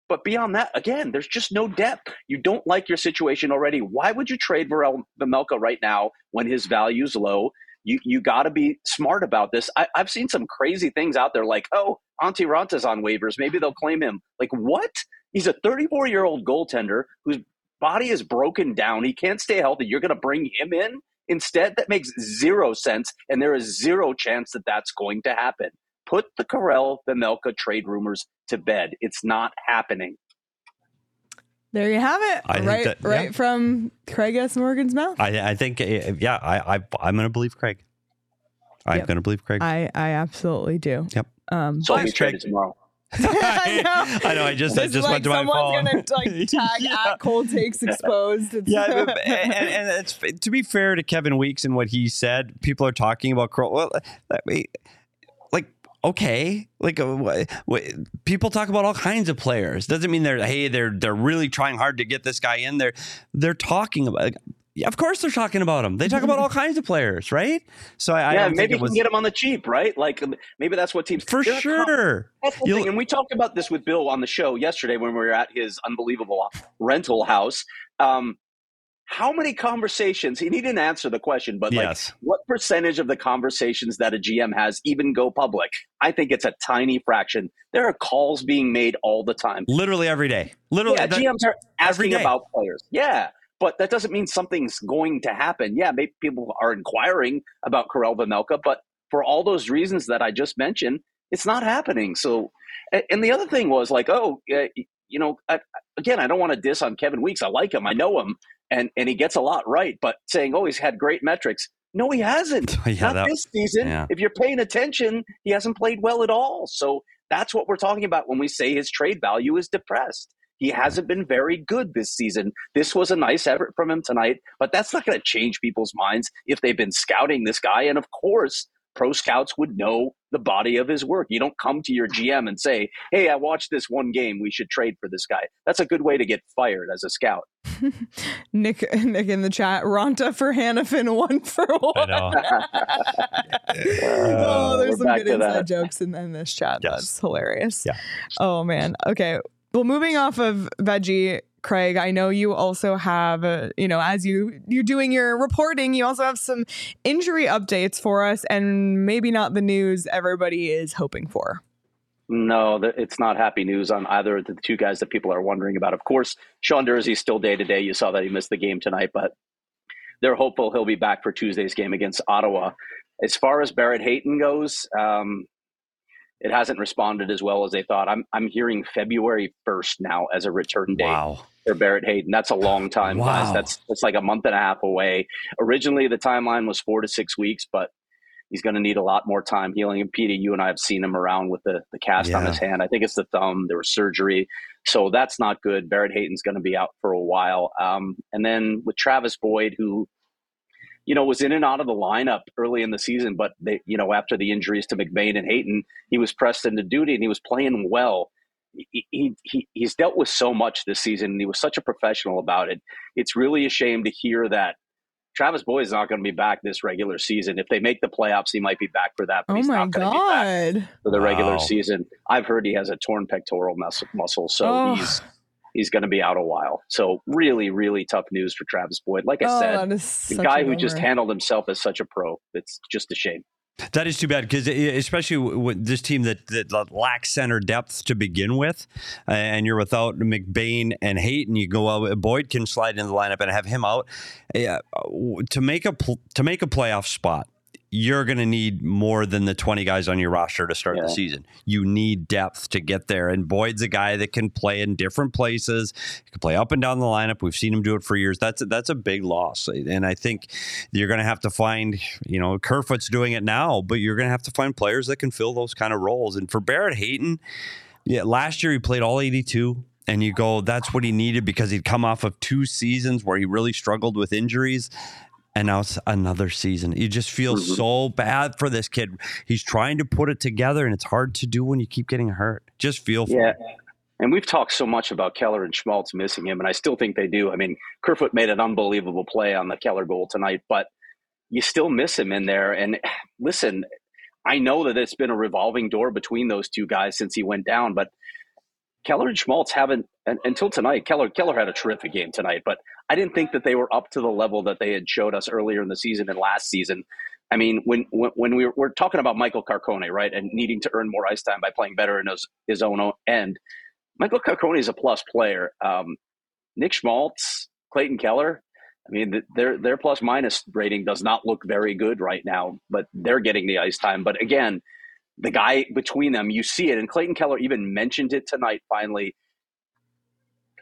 but beyond that, again, there's just no depth. You don't like your situation already. Why would you trade Karel Vejmelka right now when his value's low? You you got to be smart about this. I, have seen some crazy things out there, like oh, Antti Raanta's on waivers. Maybe they'll claim him. Like what? He's a 34 year old goaltender whose body is broken down. He can't stay healthy. You're going to bring him in? Instead, that makes zero sense, and there is zero chance that that's going to happen. Put the Karel Vejmelka trade rumors to bed. It's not happening. There you have it. I right, that, right from Craig S. Morgan's mouth. I, I think, uh, yeah, I, I, I'm going to believe Craig. I'm yep. going to believe Craig. I, I absolutely do. Yep. Um, so I'll be traded tomorrow. I, know. I know. I just, I just like went to my phone. Someone's gonna like tag yeah. at cold takes exposed. It's yeah, and, and, it's to be fair to Kevin Weeks and what he said. People are talking about Kroll. Well, like okay, like uh, people talk about all kinds of players. Doesn't mean they're hey they're they're really trying hard to get this guy in there. They're talking about Yeah, of course they're talking about him. They talk about all kinds of players, right? So I, I yeah, don't maybe think you was can get him on the cheap, right? Like maybe that's what teams for they're a com- sure. Thing. And we talked about this with Bill on the show yesterday when we were at his unbelievable rental house. Um, how many conversations? He didn't answer the question, but like, yes, what percentage of the conversations that a GM has even go public? I think it's a tiny fraction. There are calls being made all the time. literally every day. Literally, Yeah, that- GMs are asking about players. Yeah, but that doesn't mean something's going to happen. Yeah, maybe people are inquiring about Karel Vejmelka, but for all those reasons that I just mentioned, it's not happening. So, and the other thing was like, oh, you know, I, again, I don't want to diss on Kevin Weeks. I like him. I know him, and and he gets a lot right. But saying, oh, he's had great metrics. No, he hasn't. yeah, Not that, this season. yeah. If you're paying attention, he hasn't played well at all. So that's what we're talking about when we say his trade value is depressed. He hasn't been very good this season. This was a nice effort from him tonight, but that's not going to change people's minds if they've been scouting this guy. And of course, pro scouts would know the body of his work. You don't come to your GM and say, Hey, I watched this one game. We should trade for this guy. That's a good way to get fired as a scout. Nick, Nick in the chat, Raanta for Hanifin, one for one. I know. oh, uh, there's we're some good inside that. jokes in, in this chat. Yes. That's hilarious. Yeah. Oh man. Okay. Well, moving off of veggie, Craig, I know you also have, uh, you know, as you you're doing your reporting, you also have some injury updates for us, and maybe not the news everybody is hoping for. No, it's not happy news on either of the two guys that people are wondering about. Of course, Sean Durzi's still day to day. You saw that he missed the game tonight, but they're hopeful he'll be back for Tuesday's game against Ottawa. As far as Barrett Hayton goes, um, it hasn't responded as well as they thought. I'm I'm hearing February first now as a return date Wow. for Barrett Hayton. That's a long time, guys. Wow. That's that's like a month and a half away. Originally, the timeline was four to six weeks, but he's going to need a lot more time healing. And Petey, you and I have seen him around with the, the cast on his hand. I think it's the thumb. There was surgery, so that's not good. Barrett Hayton's going to be out for a while. Um, and then with Travis Boyd, who you know was in and out of the lineup early in the season, but they, you know after the injuries to McBain and Hayton, he was pressed into duty and he was playing well he, he, he he's dealt with so much this season and he was such a professional about it. It's really a shame to hear that Travis Boyd is not going to be back this regular season. If they make the playoffs, he might be back for that, but Oh he's my not going to be back god! for the regular season. I've heard he has a torn pectoral mus- muscle, so Oh. he's he's going to be out a while. So really, really tough news for Travis Boyd. Like I oh, said, the guy who just handled himself as such a pro. It's just a shame. That is too bad because especially with this team that, that lacks center depth to begin with, uh, and you're without McBain and Hayton, you go out. Boyd can slide into the lineup and have him out Yeah, to make a pl- to make a playoff spot. You're going to need more than the 20 guys on your roster to start the season. You need depth to get there. And Boyd's a guy that can play in different places. He can play up and down the lineup. We've seen him do it for years. That's a, that's a big loss. And I think you're going to have to find, you know, Kerfoot's doing it now, but you're going to have to find players that can fill those kind of roles. And for Barrett Hayton, yeah, last year he played all 82. And you go, that's what he needed because he'd come off of two seasons where he really struggled with injuries. And now it's another season. You just feel Mhm. so bad for this kid. He's trying to put it together, and it's hard to do when you keep getting hurt. Just feel for Yeah. him. And we've talked so much about Keller and Schmaltz missing him, and I still think they do. I mean, Kerfoot made an unbelievable play on the Keller goal tonight, but you still miss him in there. And listen, I know that it's been a revolving door between those two guys since he went down, but Keller and Schmaltz haven't until tonight. Keller Keller had a terrific game tonight, but I didn't think that they were up to the level that they had showed us earlier in the season and last season. I mean, when when, when we were, we're talking about Michael Carcone, right, and needing to earn more ice time by playing better in his, his own end, Michael Carcone is a plus player. Um, Nick Schmaltz, Clayton Keller. I mean, th- their their plus minus rating does not look very good right now, but they're getting the ice time. But again, the guy between them, you see it, and Clayton Keller even mentioned it tonight. Finally,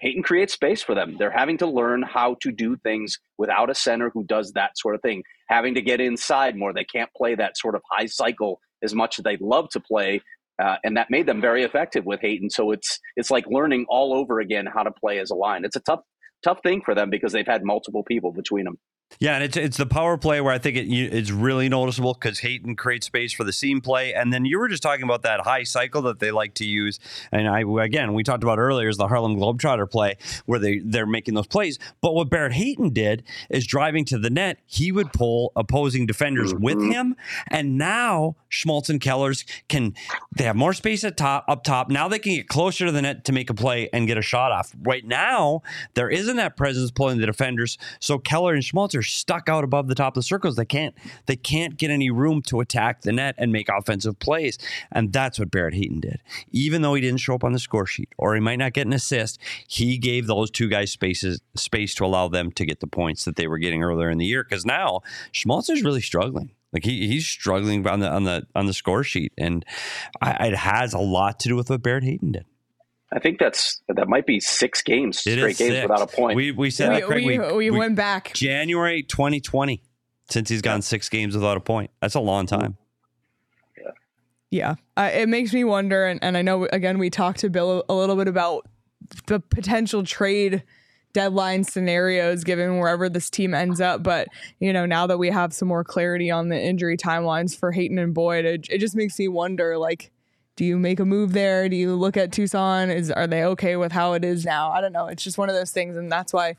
Hayton creates space for them. They're having to learn how to do things without a center who does that sort of thing. Having to get inside more. They can't play that sort of high cycle as much as they'd love to play. Uh, and that made them very effective with Hayton. So it's it's like learning all over again how to play as a line. It's a tough tough thing for them because they've had multiple people between them. Yeah, and it's it's the power play where I think it it's really noticeable because Hayton creates space for the seam play, and then you were just talking about that high cycle that they like to use, and I again we talked about earlier is the Harlem Globetrotter play where they they're making those plays. But what Barrett Hayton did is driving to the net, he would pull opposing defenders with Mhm. him, and now Schmaltz and Kellers can they have more space at top up top. Now they can get closer to the net to make a play and get a shot off. Right now there isn't that presence pulling the defenders, so Keller and Schmaltz are stuck out above the top of the circles. They can't they can't get any room to attack the net and make offensive plays, and that's what Barrett Hayton did. Even though he didn't show up on the score sheet or he might not get an assist, he gave those two guys spaces space to allow them to get the points that they were getting earlier in the year. Because now Schmaltz is really struggling. Like he, he's struggling on the on the on the score sheet, and I, it has a lot to do with what Barrett Hayton did. I think that's that might be six games, It straight games six. without a point. We we said that, Craig. we, we, we we- went back. January 2020 since he's gone six games without a point. That's a long time. Yeah, uh, it makes me wonder, and, and I know again we talked to Bill a little bit about the potential trade deadline scenarios given wherever this team ends up. But you know, now that we have some more clarity on the injury timelines for Hayton and Boyd, it, it just makes me wonder, like. Do you make a move there? Do you look at Tucson? Is are they okay with how it is now? I don't know. It's just one of those things, and that's why,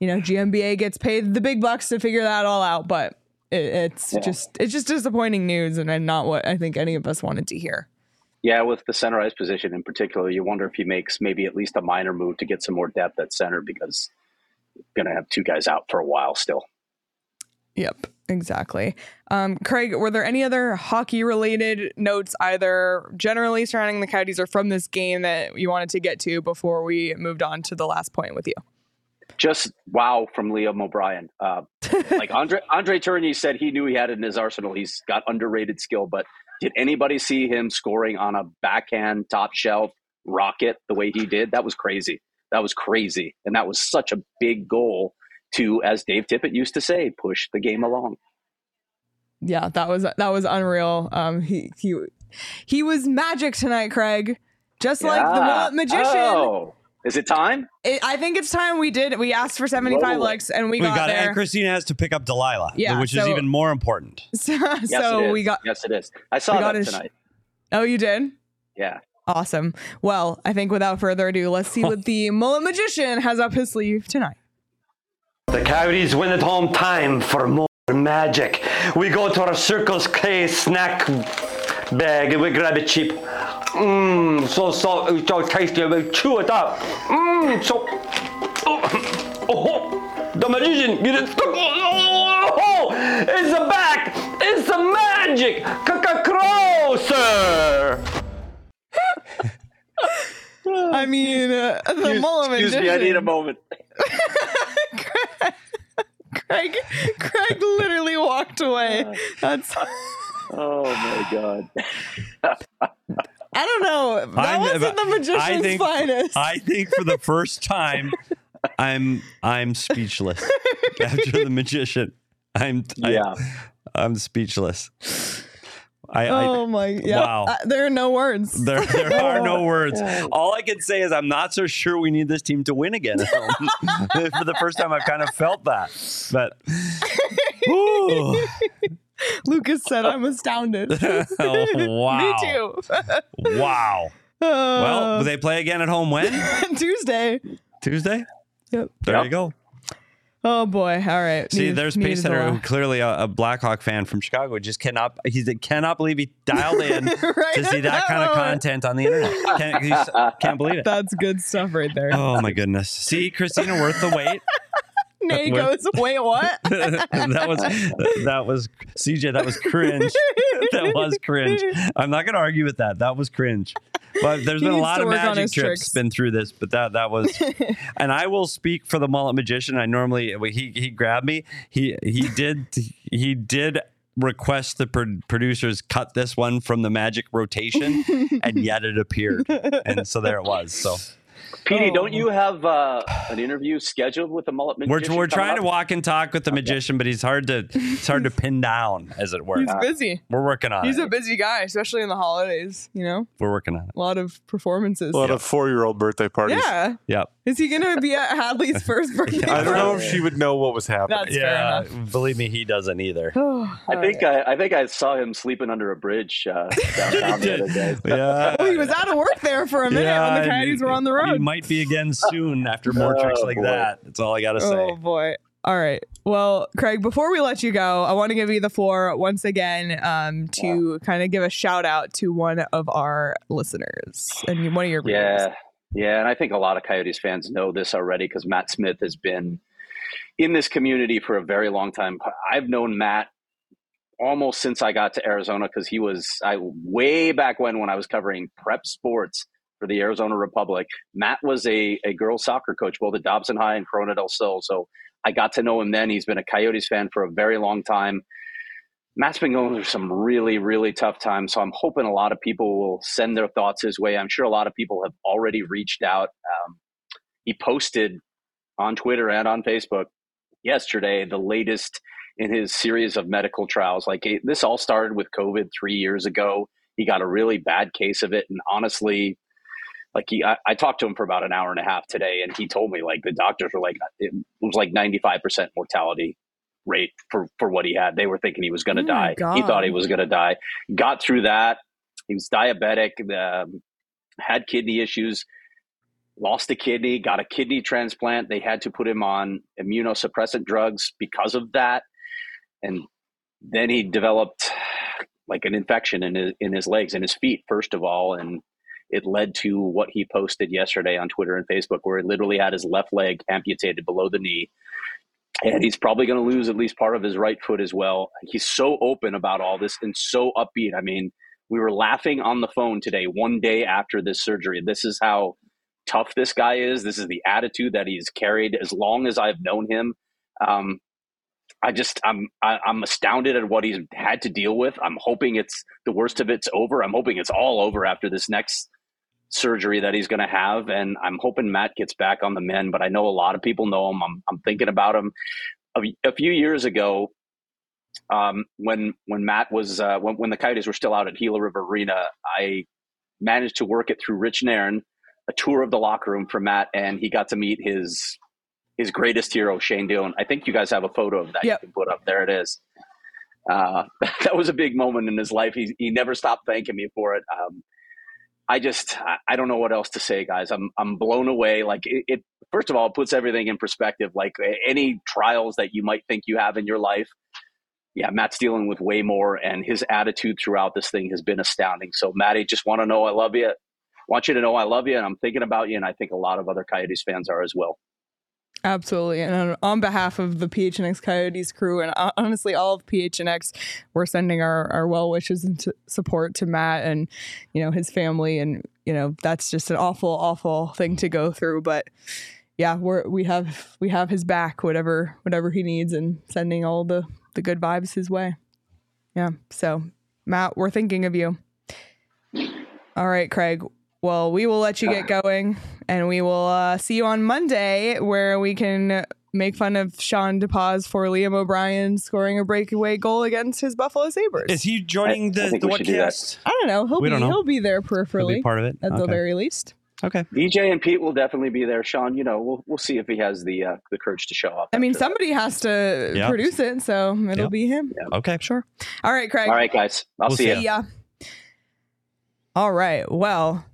you know, GMBA gets paid the big bucks to figure that all out. But it, it's Yeah. just it's just disappointing news, and, and not what I think any of us wanted to hear. yeah, with the center ice position in particular, you wonder if he makes maybe at least a minor move to get some more depth at center because going to have two guys out for a while still. Yep, exactly. Um, Craig, were there any other hockey related notes, either generally surrounding the Coyotes or from this game, that you wanted to get to before we moved on to the last point with you? Just wow from Liam O'Brien. Uh, like Andre Andre Tourigny said, he knew he had it in his arsenal. He's got underrated skill, but did anybody see him scoring on a backhand top shelf rocket the way he did? That was crazy. That was crazy, and that was such a big goal to, as Dave Tippett used to say, push the game along. Yeah, that was that was unreal. Um, he he he was magic tonight, Craig. Just like the mullet magician. Oh, is it time? It, I think it's time we did. We asked for seventy five Roll it. likes, and we, We got, got, it. there. And Christina has to pick up Delilah, Yeah, which is even more important. so Yes, so we got. Yes, it is. I saw we got that his- tonight. Oh, you did. Yeah. Awesome. Well, I think without further ado, let's see what the mullet magician has up his sleeve tonight. The Coyotes win at home time for more magic. We go to our Circles K snack bag and we grab it cheap. Mmm, so so so tasty. We chew it up. Mmm, so. Oh, oh, the magician get it stuck. Oh, it's the back. It's the magic. Closer. I mean, uh, the Excuse, mullet excuse me, I need a moment. Craig, Craig literally walked away. That's. Oh my god. I don't know. That I'm- wasn't the magician's I think, finest. I think for the first time, I'm I'm speechless after the magician. I'm Yeah. I, am speechless. I, oh my! Yeah. wow. Uh, there are no words. There there are no words. All I can say is I'm not so sure we need this team to win again. at home. for the first time, I've kind of felt that. But Lucas said, "I'm astounded." oh, wow, Me too. wow. Well, they play again at home when Tuesday. Tuesday. Yep. There Yep. you go. Oh boy! All right. See, Need- there's Pace Center, who clearly a, a Blackhawk fan from Chicago, just cannot he cannot believe he dialed in Right to see at that kind of content on the internet. Can't, he can't believe it. That's good stuff right there. Oh my goodness! See, Christina, worth the wait. Nate what- goes, "Wait, what?" that was that was CJ. That was cringe. that was cringe. I'm not going to argue with that. That was cringe. But there's He been a lot of magic trips tricks. been through this, but that that was. and I will speak for the mullet magician. I normally uh, he he grabbed me. He he did he did request the pro- producers cut this one from the magic rotation, and yet it appeared, and so there it was. So Petey, Oh. don't you have uh, an interview scheduled with the mullet we're we're coming trying to walk and talk with the magician, but he's hard to it's hard to pin down, as it were. He's busy. We're working on it. He's it. a busy guy, especially in the holidays. You know, We're working on it. a lot of performances. A lot of four-year-old birthday parties. yeah. Yep. Is he gonna be at Hadley's first birthday? I don't know if she would know what was happening. That's fair enough. believe me, he doesn't either. I think I, I think I saw him sleeping under a bridge uh, downtown the other day. Yeah. well, he was out of work there for a minute when the and Coyotes he- were on the road. He might be again soon after more tricks Oh, like boy. that. That's all I gotta say. Oh boy. All right. Well, Craig, before we let you go, I want to give you the floor once again um, to kind of give a shout out to one of our listeners and one of your readers. Yeah, yeah, and I think a lot of Coyotes fans know this already because Matt Smith has been in this community for a very long time. I've known Matt almost since I got to Arizona because he was I way back when when I was covering prep sports for the Arizona Republic. Matt was a a girls soccer coach both at Dobson High and Corona del Sol, so I got to know him then. He's been a Coyotes fan for a very long time. Matt's been going through some really, really tough times. So I'm hoping a lot of people will send their thoughts his way. I'm sure a lot of people have already reached out. Um, he posted on Twitter and on Facebook yesterday the latest in his series of medical trials. Like this all started with COVID three years ago. He got a really bad case of it. And honestly, like he, I, I talked to him for about an hour and a half today, and he told me like the doctors were like it was like 95% mortality rate for for what he had. They were thinking he was going to Oh die. He thought he was going to die. Got through that. He was diabetic. Um, had kidney issues. Lost a kidney. Got a kidney transplant. They had to put him on immunosuppressant drugs because of that. And then he developed like an infection in his in his legs and his feet first of all, and it led to what he posted yesterday on Twitter and Facebook, where he literally had his left leg amputated below the knee and he's probably going to lose at least part of his right foot as well. He's so open about all this and so upbeat. I mean, we were laughing on the phone today, one day after this surgery. This is how tough this guy is. This is the attitude that he's carried as long as I've known him. Um, I just I'm I, I'm astounded at what he's had to deal with. I'm hoping it's the worst of it's over. I'm hoping it's all over after this next surgery that he's going to have, and I'm hoping Matt gets back on the men. But I know a lot of people know him. I'm I'm thinking about him. A, a few years ago, um, when when Matt was uh, when when the Coyotes were still out at Gila River Arena, I managed to work it through Rich Nairn, a tour of the locker room for Matt, and he got to meet his his greatest hero, Shane Dillon. I think you guys have a photo of that Yep. you can put up. There it is. Uh, that was a big moment in his life. He he never stopped thanking me for it. Um, I just I- don't know what else to say, guys. I'm I'm blown away. Like it, it first of all, puts everything in perspective. Like any trials that you might think you have in your life, yeah, Matt's dealing with way more, and his attitude throughout this thing has been astounding. So, Matty, just want to know I love you. Want you to know I love you, and I'm thinking about you, and I think a lot of other Coyotes fans are as well. Absolutely. And on, behalf of the PHNX Coyotes crew and uh, honestly all of PHNX, we're sending our, our well wishes and to support to Matt and, you know, his family. And, you know, that's just an awful, awful thing to go through. But yeah, we're, we have, we have his back, whatever, whatever he needs and sending all the, the good vibes his way. Yeah. So Matt, we're thinking of you. All right, Craig. Well, we will let you get going and we will uh, see you on Monday where we can make fun of Sean DePaz for Liam O'Brien scoring a breakaway goal against his Buffalo Sabres. Is he joining I the, think the we should do I don't know. He'll We be don't know. he'll be there He'll peripherally be part of it. at the very least. okay. DJ and Pete will definitely be there. Sean, you know, we'll we'll see if he has the uh, the courage to show up. I mean, after that. somebody has to Yeah. produce it, so it'll Yeah. be him. Okay. Sure. All right, Craig. All right, guys, I'll We'll see see you. ya. Ya. All right. Well,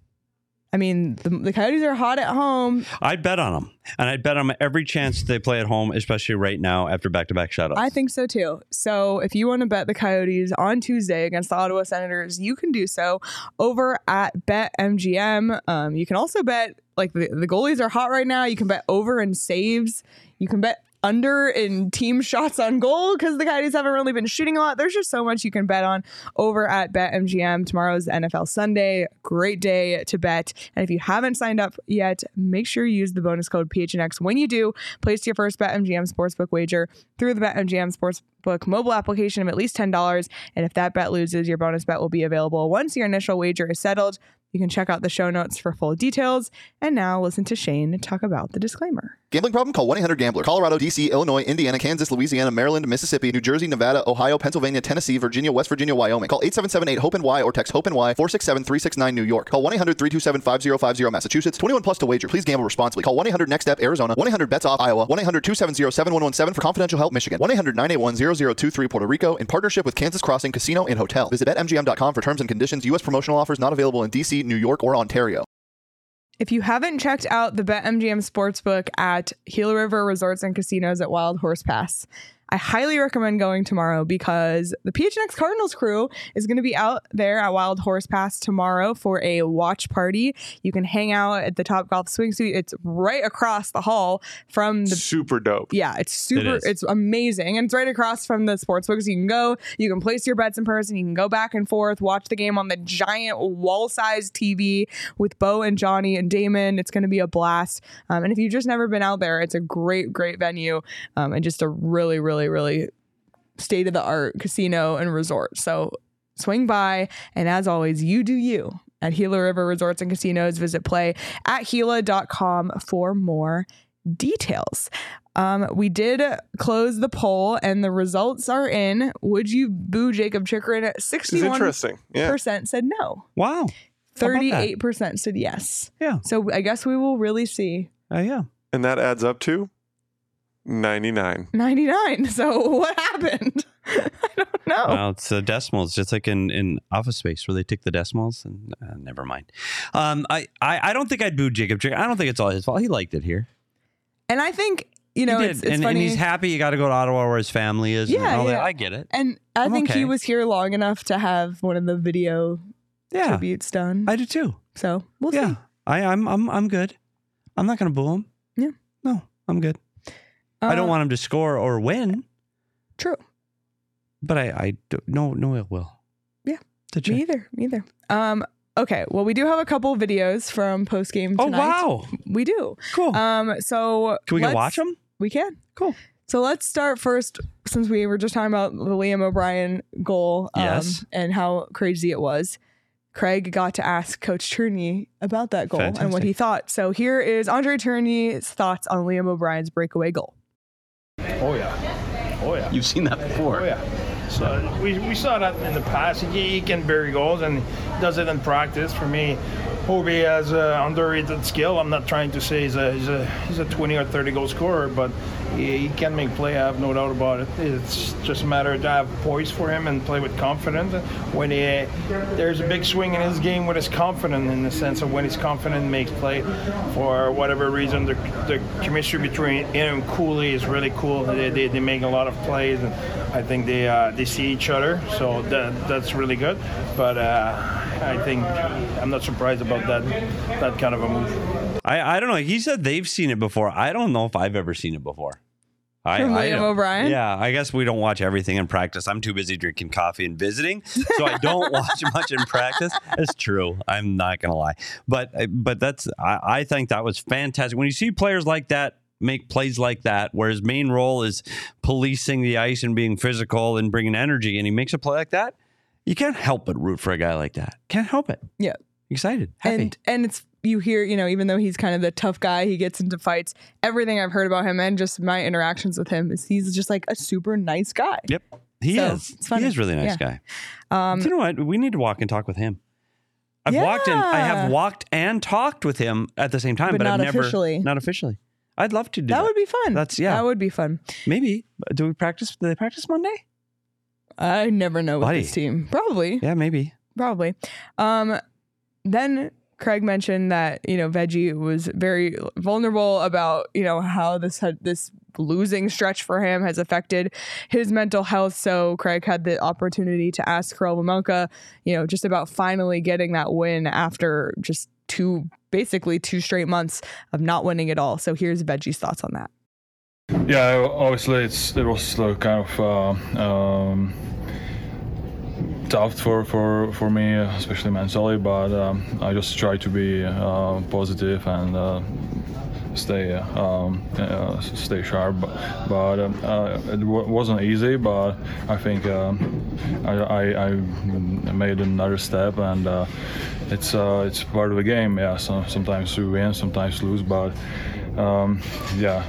I mean, the, the Coyotes are hot at home. I'd bet on them, and I'd bet on every chance they play at home, especially right now after back-to-back shutouts. I think so too. So if you want to bet the Coyotes on Tuesday against the Ottawa Senators, you can do so over at BetMGM. Um, you can also bet like the, the goalies are hot right now. You can bet over in saves. You can bet under in team shots on goal because the Coyotes haven't really been shooting a lot. There's just so much you can bet on over at BetMGM. Tomorrow's NFL Sunday. Great day to bet. And if you haven't signed up yet, make sure you use the bonus code PHNX when you do. Place your first BetMGM sportsbook wager through the BetMGM sports Sportsbook mobile application of at least $10. And if that bet loses, your bonus bet will be available once your initial wager is settled. You can check out the show notes for full details. And now listen to Shane talk about the disclaimer. Gambling problem? Call 1 800 Gambler. Colorado, D.C., Illinois, Indiana, Kansas, Louisiana, Maryland, Mississippi, New Jersey, Nevada, Ohio, Pennsylvania, Tennessee, Virginia, West Virginia, Wyoming. Call 877 8 HOPE and Y or text HOPE and Y 467 369 New York. Call 1 800 327 5050 Massachusetts. 21 plus to wager. Please gamble responsibly. Call 1 800 NEXT STEP Arizona. 1 800 BETS OFF Iowa. 1 800 270 7117 for confidential help Michigan. 1 800 981 0023 Puerto Rico in partnership with Kansas Crossing Casino and Hotel. Visit BetMGM.com for terms and conditions. U.S. promotional offers not available in D.C., New York, or Ontario. If you haven't checked out the BetMGM Sportsbook at Gila River Resorts and Casinos at Wild Horse Pass, I highly recommend going tomorrow because the PHNX Cardinals crew is going to be out there at Wild Horse Pass tomorrow for a watch party. You can hang out at the Top Golf Swing Suite. It's right across the hall from the Super dope. yeah, it's super. is. it's amazing, and it's right across from the sports book. So you can go, you can place your bets in person, you can go back and forth, watch the game on the giant wall-sized TV with Bo and Johnny and Damon. It's going to be a blast. Um, and if you've just never been out there, it's a great, great venue, um, and just a really, really, really really state of the art casino and resort. So swing by, and as always, you do you. At Gila River Resorts and Casinos, visit play at Gila.com for more details. Um, we did close the poll and the results are in. Would you boo Jacob Chychrun? It's 61% Yeah. said no. Wow. How about that? 38% said yes. Yeah. So I guess we will really see Uh, yeah. And that adds up to 99. 99. So what happened? I don't know. Well, it's the decimals, just like in, in Office Space where they take the decimals. And uh, never mind. Um, I, I I don't think I'd boo Jacob. Chick- I don't think it's all his fault. He liked it here. and I think, you know, he did. it's, it's and, funny. and he's happy. You got to go to Ottawa where his family is. and Yeah, that. yeah. I get it. and I I'm think okay. he was here long enough to have one of the video Yeah, tributes done. I do too. so we'll yeah, see. I, I'm I'm I'm good. I'm not going to boo him. Yeah. No, I'm good. I don't Uh, want him to score or win, True. but I I don't, no no ill will. Yeah, To Me either. Me either. Um. Okay. Well, we do have a couple videos from post game Oh wow, We do. cool. Um. So Can we go watch them? We can. Cool. So let's start first, since we were just talking about the Liam O'Brien goal. Um, Yes. And how crazy it was. Craig got to ask Coach Tourigny about that goal and what he thought. So here is Andre Tourigny's thoughts on Liam O'Brien's breakaway goal. Oh yeah, oh yeah, You've seen that before. oh yeah. So we, we saw that in the past. He, he can bury goals and does it in practice. For me, Obi has an underrated skill. I'm not trying to say he's a he's a he's a 20 or 30 goal scorer, but he, can make play. I have no doubt about it. It's just a matter to have poise for him and play with confidence. When he there's a big swing in his game when he's confident, in the sense of when he's confident, makes play. For whatever reason, the, the chemistry between him and Cooley is really cool. They, they, they make a lot of plays, and I think they uh, they see each other, so that that's really good. But uh, I think I'm not surprised about that that kind of a move. I I don't know. He said they've seen it before. I don't know if I've ever seen it before. I, From I Liam O'Brien? Yeah, I guess we don't watch everything in practice. I'm too busy drinking coffee and visiting, so I don't watch much in practice. It's true. I'm not gonna lie, but uh, but that's I, I think that was fantastic. When you see players like that make plays like that, where his main role is policing the ice and being physical and bringing energy, and he makes a play like that, you can't help but root for a guy like that. Can't help it. Yeah. Excited, happy. And and it's you hear, you know, even though he's kind of the tough guy, he gets into fights. Everything I've heard about him and just my interactions with him is he's just like a super nice guy. Yep. He So, is. He is really nice Yeah. guy. Um, you know what? We need to walk and talk with him. I've walked and I have walked and talked with him at the same time, But but, I've not never officially. not officially. I'd love to do that. that would be fun. That's- yeah. That would be fun. Maybe. Do we practice? Do they practice Monday? I never know with Buddy. this team. Probably. Yeah, maybe. Probably. Um, then Craig mentioned that you know Veggie was very vulnerable about you know how this had this losing stretch for him has affected his mental health. So Craig had the opportunity to ask Karel Vejmelka, you know, just about finally getting that win after just two basically two straight months of not winning at all. So here's Veggie's thoughts on that. Yeah, obviously it's it was uh, kind of uh, um, tough for, for, for me, especially mentally. But um, I just try to be uh, positive and uh, stay um, uh, stay sharp. But, um, uh, it w- wasn't easy. But I think um, I, I, I made another step, and uh, it's uh, it's part of the game. Yeah, so sometimes we win, sometimes lose, but um, yeah.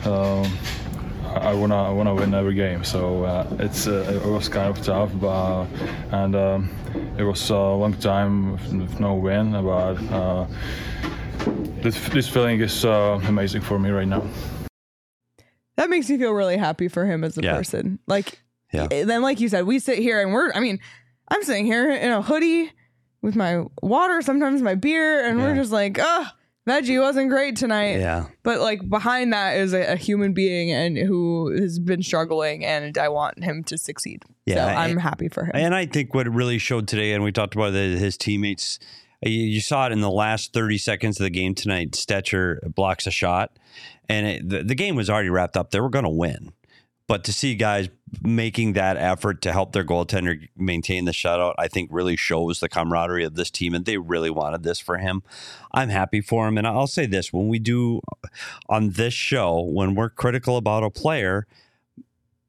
I wanna I wanna win every game, so uh, it's uh, it was kind of tough, but and um, it was a long time with, with no win, but uh, this this feeling is uh, amazing for me right now. That makes me feel really happy for him as a Yeah. person. Like, Yeah. then like you said, we sit here and we're. I mean, I'm sitting here in a hoodie with my water, sometimes my beer, and we're just like, oh, veggie wasn't great tonight. Yeah. But like behind that is a, a human being and who has been struggling, and I want him to succeed. so Yeah, I'm and- happy for him. And I think what it really showed today, and we talked about his teammates, you, you saw it in the last 30 seconds of the game tonight. Stecher blocks a shot, and it, the, the game was already wrapped up. They were going to win. But to see guys making that effort to help their goaltender maintain the shutout, I think really shows the camaraderie of this team, and they really wanted this for him. I'm happy for him. And I'll say this when we do on this show, when we're critical about a player,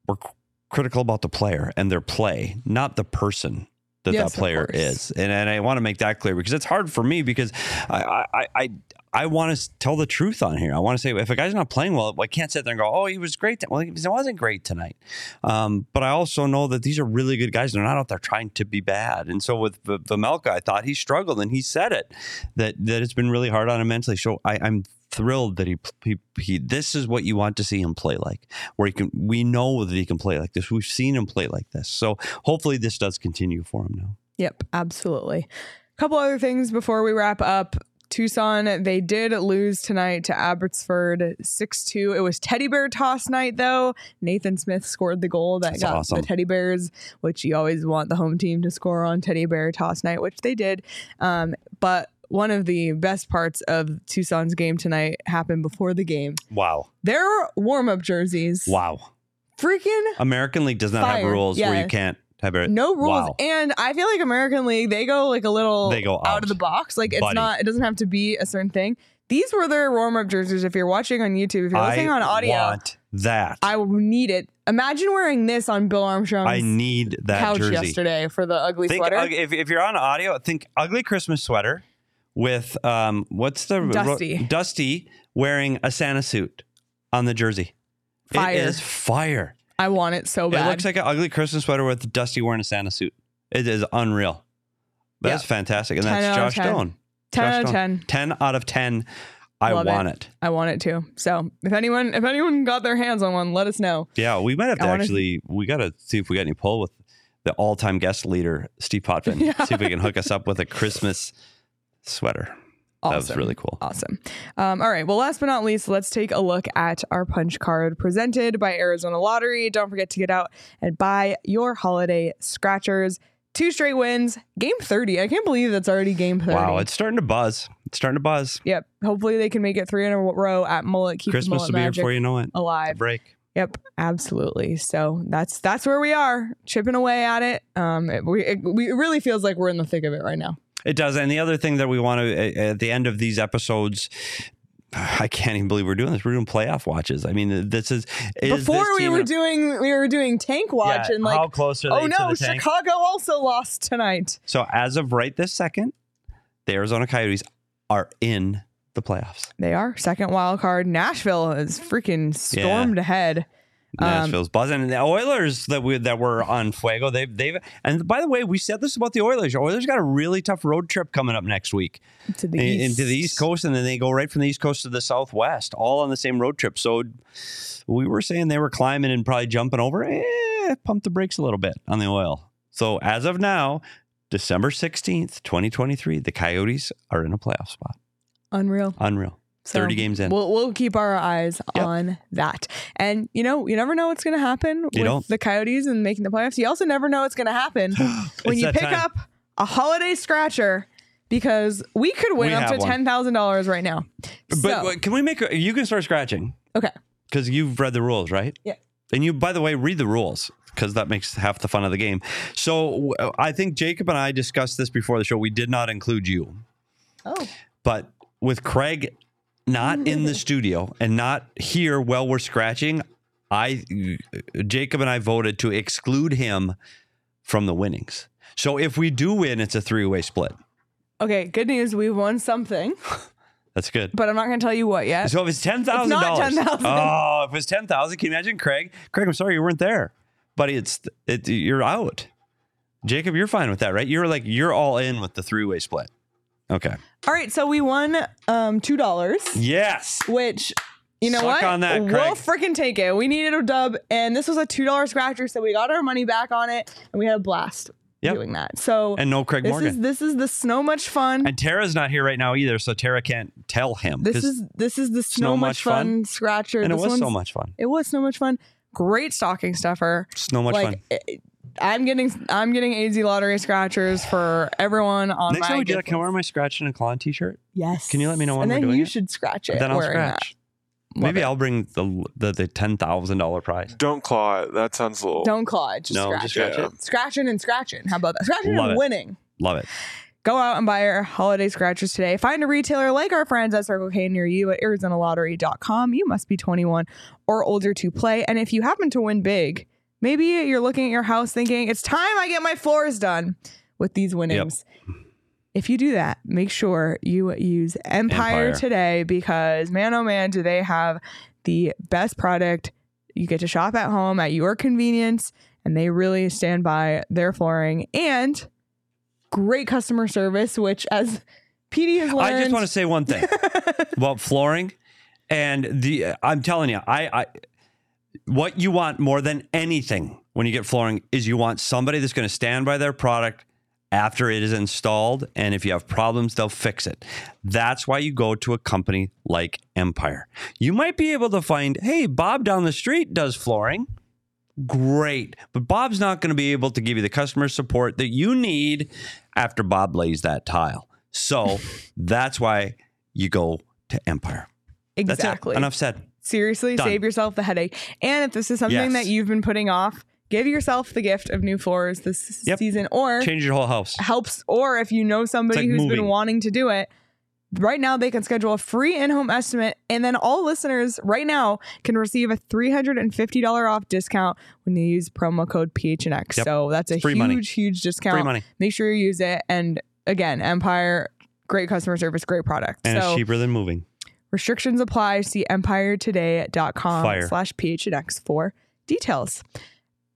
we're c- critical about the player and their play, not the person that Yes, that player is. And, and I want to make that clear because it's hard for me because I I I, I want to tell the truth on here. I want to say if a guy's not playing well, I can't sit there and go, "Oh, he was great." Well, he wasn't great tonight. Um, but I also know that these are really good guys. They're not out there trying to be bad. And so with V- Vejmelka, I thought he struggled, and he said it that that it's been really hard on him mentally. So I, I'm thrilled that he, he he this is what you want to see him play like where he can we know that he can play like this we've seen him play like this so hopefully this does continue for him now Yep, absolutely. A couple other things before we wrap up. Tucson, they did lose tonight to Abbotsford 6 2. It was teddy bear toss night, though. Nathan Smith scored the goal that That's got awesome. the teddy bears, which you always want the home team to score on teddy bear toss night, which they did. Um, but one of the best parts of Tucson's game tonight happened before the game. wow Their warm up jerseys, wow freaking american league does not have Fire. rules where you can't no rules. wow. And I feel like American League, they go like a little They go out. out. of the box. Like it's Buddy. not, it doesn't have to be a certain thing. These were their warm up jerseys. If you're watching on YouTube, if you're listening I on audio, I want that I will need it. Imagine wearing this on Bill Armstrong's I need that couch jersey yesterday for the ugly think sweater. ug- if, if you're on audio think ugly christmas sweater with um what's the Dusty. dusty wearing a santa suit on the jersey Fire. it is fire I want it so bad. It looks like an ugly Christmas sweater with Dusty wearing a Santa suit. It is unreal. That's Yep. fantastic. And that's Josh 10. Stone. 10 Josh out of Stone. 10. 10 out of 10. I Love want it. it. I want it too. So if anyone, if anyone got their hands on one, let us know. Yeah, we might have to I wanna- actually, we got to see if we got any pull with the all time guest leader, Steve Potvin. Yeah. See if we can hook us up with a Christmas sweater. Awesome. That was really cool. Awesome. Um, all right. Well, last but not least, let's take a look at our punch card presented by Arizona Lottery. Don't forget to get out and buy your holiday scratchers. Two straight wins. Game 30. I can't believe that's already game 30. Wow, it's starting to buzz. It's starting to buzz. Yep. Hopefully they can make it three in a row at Mullet. Keep Christmas Mullet will be here before you know it. Alive. break. Yep, absolutely. So that's that's where we are, chipping away at it. Um, it, we it, we it really feels like we're in the thick of it right now. It does. And the other thing that we want to, at the end of these episodes, I can't even believe we're doing this. We're doing playoff watches. I mean, this is, is Before this we were in a- doing we were doing tank watch Yeah, and like how close are they oh to no, the tank? Chicago also lost tonight. So as of right this second, the Arizona Coyotes are in the playoffs. They are second wild card. Nashville is freaking stormed ahead. Um, Nashville's buzzing, and the Oilers that we that were on Fuego. They've they've and by the way, we said this about the Oilers. The Oilers got a really tough road trip coming up next week to the in- east. into the East Coast, and then they go right from the East Coast to the Southwest, all on the same road trip. So we were saying they were climbing and probably jumping over. Eh, pump the brakes a little bit on the oil. So as of now, December sixteenth, twenty twenty three, the Coyotes are in a playoff spot. Unreal. Unreal. So 30 games in. We'll we'll keep our eyes Yep. on that. And you know, you never know what's going to happen You with don't. the Coyotes and making the playoffs. You also never know what's going to happen when you pick time. up a holiday scratcher because we could win We up to ten thousand dollars right now. But, So- but can we make? A, you can start scratching okay, because you've read the rules, right? Yeah. And you, by the way, read the rules because that makes half the fun of the game. So w- I think Jacob and I discussed this before the show. We did not include you, oh, but with Craig not in the studio and not here while we're scratching, I Jacob and I voted to exclude him from the winnings. So if we do win, it's a three-way split. Okay, good news. We won something, That's good. but I'm not going to tell you what yet. So if it's ten thousand not dollars, $10,000. oh, if it's ten thousand, can you imagine, Craig? Craig, I'm sorry you weren't there, buddy. It's it, you're out. Jacob, you're fine with that, right? You're like you're all in with the three-way split. Okay. All right, so we won um two dollars, Yes. which you know Suck what? on that, we'll freaking take it. We needed a dub, and this was a two dollar scratcher, so we got our money back on it, and we had a blast Yep. doing that. So And no Craig this Morgan. is this is the snow much fun. and Tara's not here right now either, so Tara can't tell him. this is this is the snow, Snow much fun, fun? scratcher. and it was so much fun. It was so much fun. Great stocking stuffer. snow much like fun. it- I'm getting I'm getting AZ lottery scratchers for everyone on Next my time we do that, gift can I wear my scratching and clawing t-shirt? Yes. Can you let me know when and we're then doing you it? should scratch it. then I'll wearing scratch. Love Maybe it. I'll bring the the, the ten thousand dollar prize. Don't claw it. That sounds a little. Don't claw it. Just No, scratch just it. scratch Yeah. it. Scratching and scratching. How about that? Scratching Love and it. winning. Love it. Go out and buy our holiday scratchers today. Find a retailer like our friends at Circle K near you at ArizonaLottery.com. You must be 21 or older to play. And if you happen to win big, maybe you're looking at your house thinking, it's time I get my floors done with these winnings. If you do that, make sure you use Empire, Empire. today because man, oh man, do they have the best product. You get to shop at home at your convenience, and they really stand by their flooring and great customer service, which as PD has learned. I just want to say one thing about flooring, and the I'm telling you, I, I what you want more than anything when you get flooring is you want somebody that's going to stand by their product after it is installed, and if you have problems, they'll fix it. That's why you go to a company like Empire. You might be able to find, hey, Bob down the street does flooring. Great. But Bob's not going to be able to give you the customer support that you need after Bob lays that tile. So that's why you go to Empire. That's exactly. Enough said. Seriously, Done. save yourself the headache. And if this is something Yes. that you've been putting off, give yourself the gift of new floors this Yep. season or Change your whole house. helps or if you know somebody like who's moving. been wanting to do it right now they can schedule a free in-home estimate and then all listeners right now can receive a $350 off discount when they use promo code phnx Yep. so that's a huge money. huge discount Free money. make sure you use it and again empire great customer service great product And so it's cheaper than moving. Restrictions apply see empiretoday.com slash phnx for details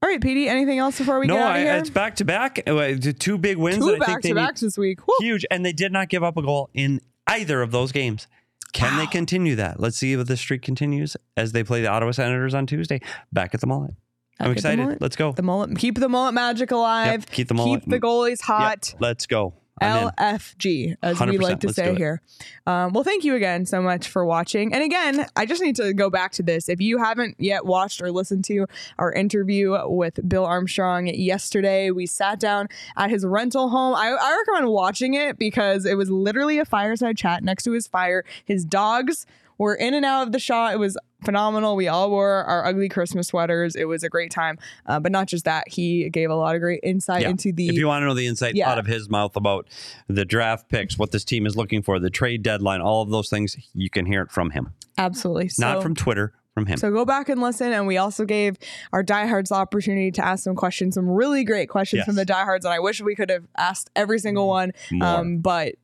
all right pd anything else before we no, get out of here it's back to back. Uh, Two big wins. two that I think back to backs this week Woo. huge, and they did not give up a goal in either of those games. Can they continue that? Let's see if the streak continues as they play the Ottawa Senators on Tuesday. Back at the mullet. Back I'm excited. mullet. Let's go. The mullet, keep the mullet magic alive. Yep, keep the mullet. Keep the goalies hot. Yep, let's go. I'm in. LFG, as we like to say here. Um, well, thank you again so much for watching. And again, I just need to go back to this. If you haven't yet watched or listened to our interview with Bill Armstrong yesterday, we sat down at his rental home. I, I recommend watching it because it was literally a fireside chat next to his fire. His dogs were in and out of the shot. It was phenomenal. We all wore our ugly Christmas sweaters. It was a great time. Uh, but not just that, he gave a lot of great insight Yeah. into the if you want to know the insight Yeah. out of his mouth about the draft picks, what this team is looking for, the trade deadline, all of those things, you can hear it from him. absolutely so, Not from Twitter, from him. So go back and listen. And we also gave our diehards the opportunity to ask some questions, some really great questions Yes. from the diehards. And I wish we could have asked every single one. Um, but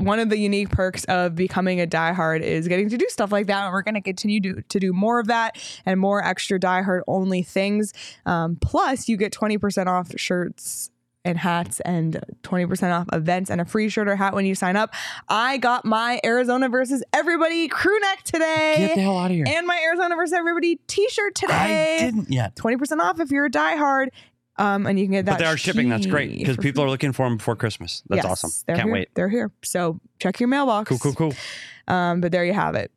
one of the unique perks of becoming a diehard is getting to do stuff like that. And we're going to continue to, to do more of that and more extra diehard only things. Um, plus, you get 20% off shirts and hats and 20% off events and a free shirt or hat when you sign up. I got my Arizona versus everybody crew neck today Get the hell out of here. and my Arizona versus Everybody T-shirt today. I didn't yet. Twenty percent off if you're a diehard, um, and you can get that. But they are shipping. That's great because people are looking for them before Christmas. That's Yes, awesome. Can't here. wait. They're here. So check your mailbox. Cool, cool, cool. Um, but there you have it.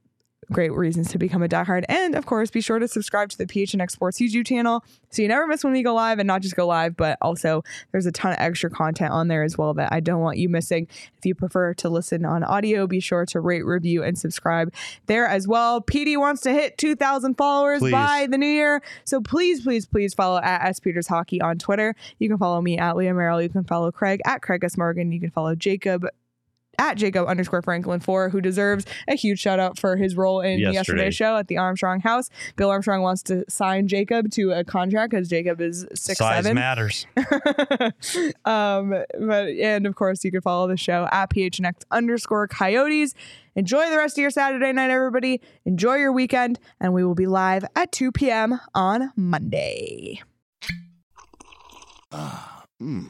Great reasons to become a diehard. And of course, be sure to subscribe to the PHNX Sports YouTube channel so you never miss when we go live and not just go live, but also there's a ton of extra content on there as well that I don't want you missing. If you prefer to listen on audio, be sure to rate, review, and subscribe there as well. PD wants to hit 2,000 followers Please. by the new year. So please, please, please follow at S Peters Hockey on Twitter. You can follow me at Leah Merrill. You can follow Craig at Craig S. Morgan. You can follow Jacob at Jacob underscore Franklin four, who deserves a huge shout out for his role in Yesterday. yesterday's show at the Armstrong House. Bill Armstrong wants to sign Jacob to a contract because Jacob is six Size seven. matters. um, but and of course you can follow the show at PHNX underscore coyotes. Enjoy the rest of your Saturday night, everybody. Enjoy your weekend, and we will be live at 2 p.m. on Monday. Ah, mmm.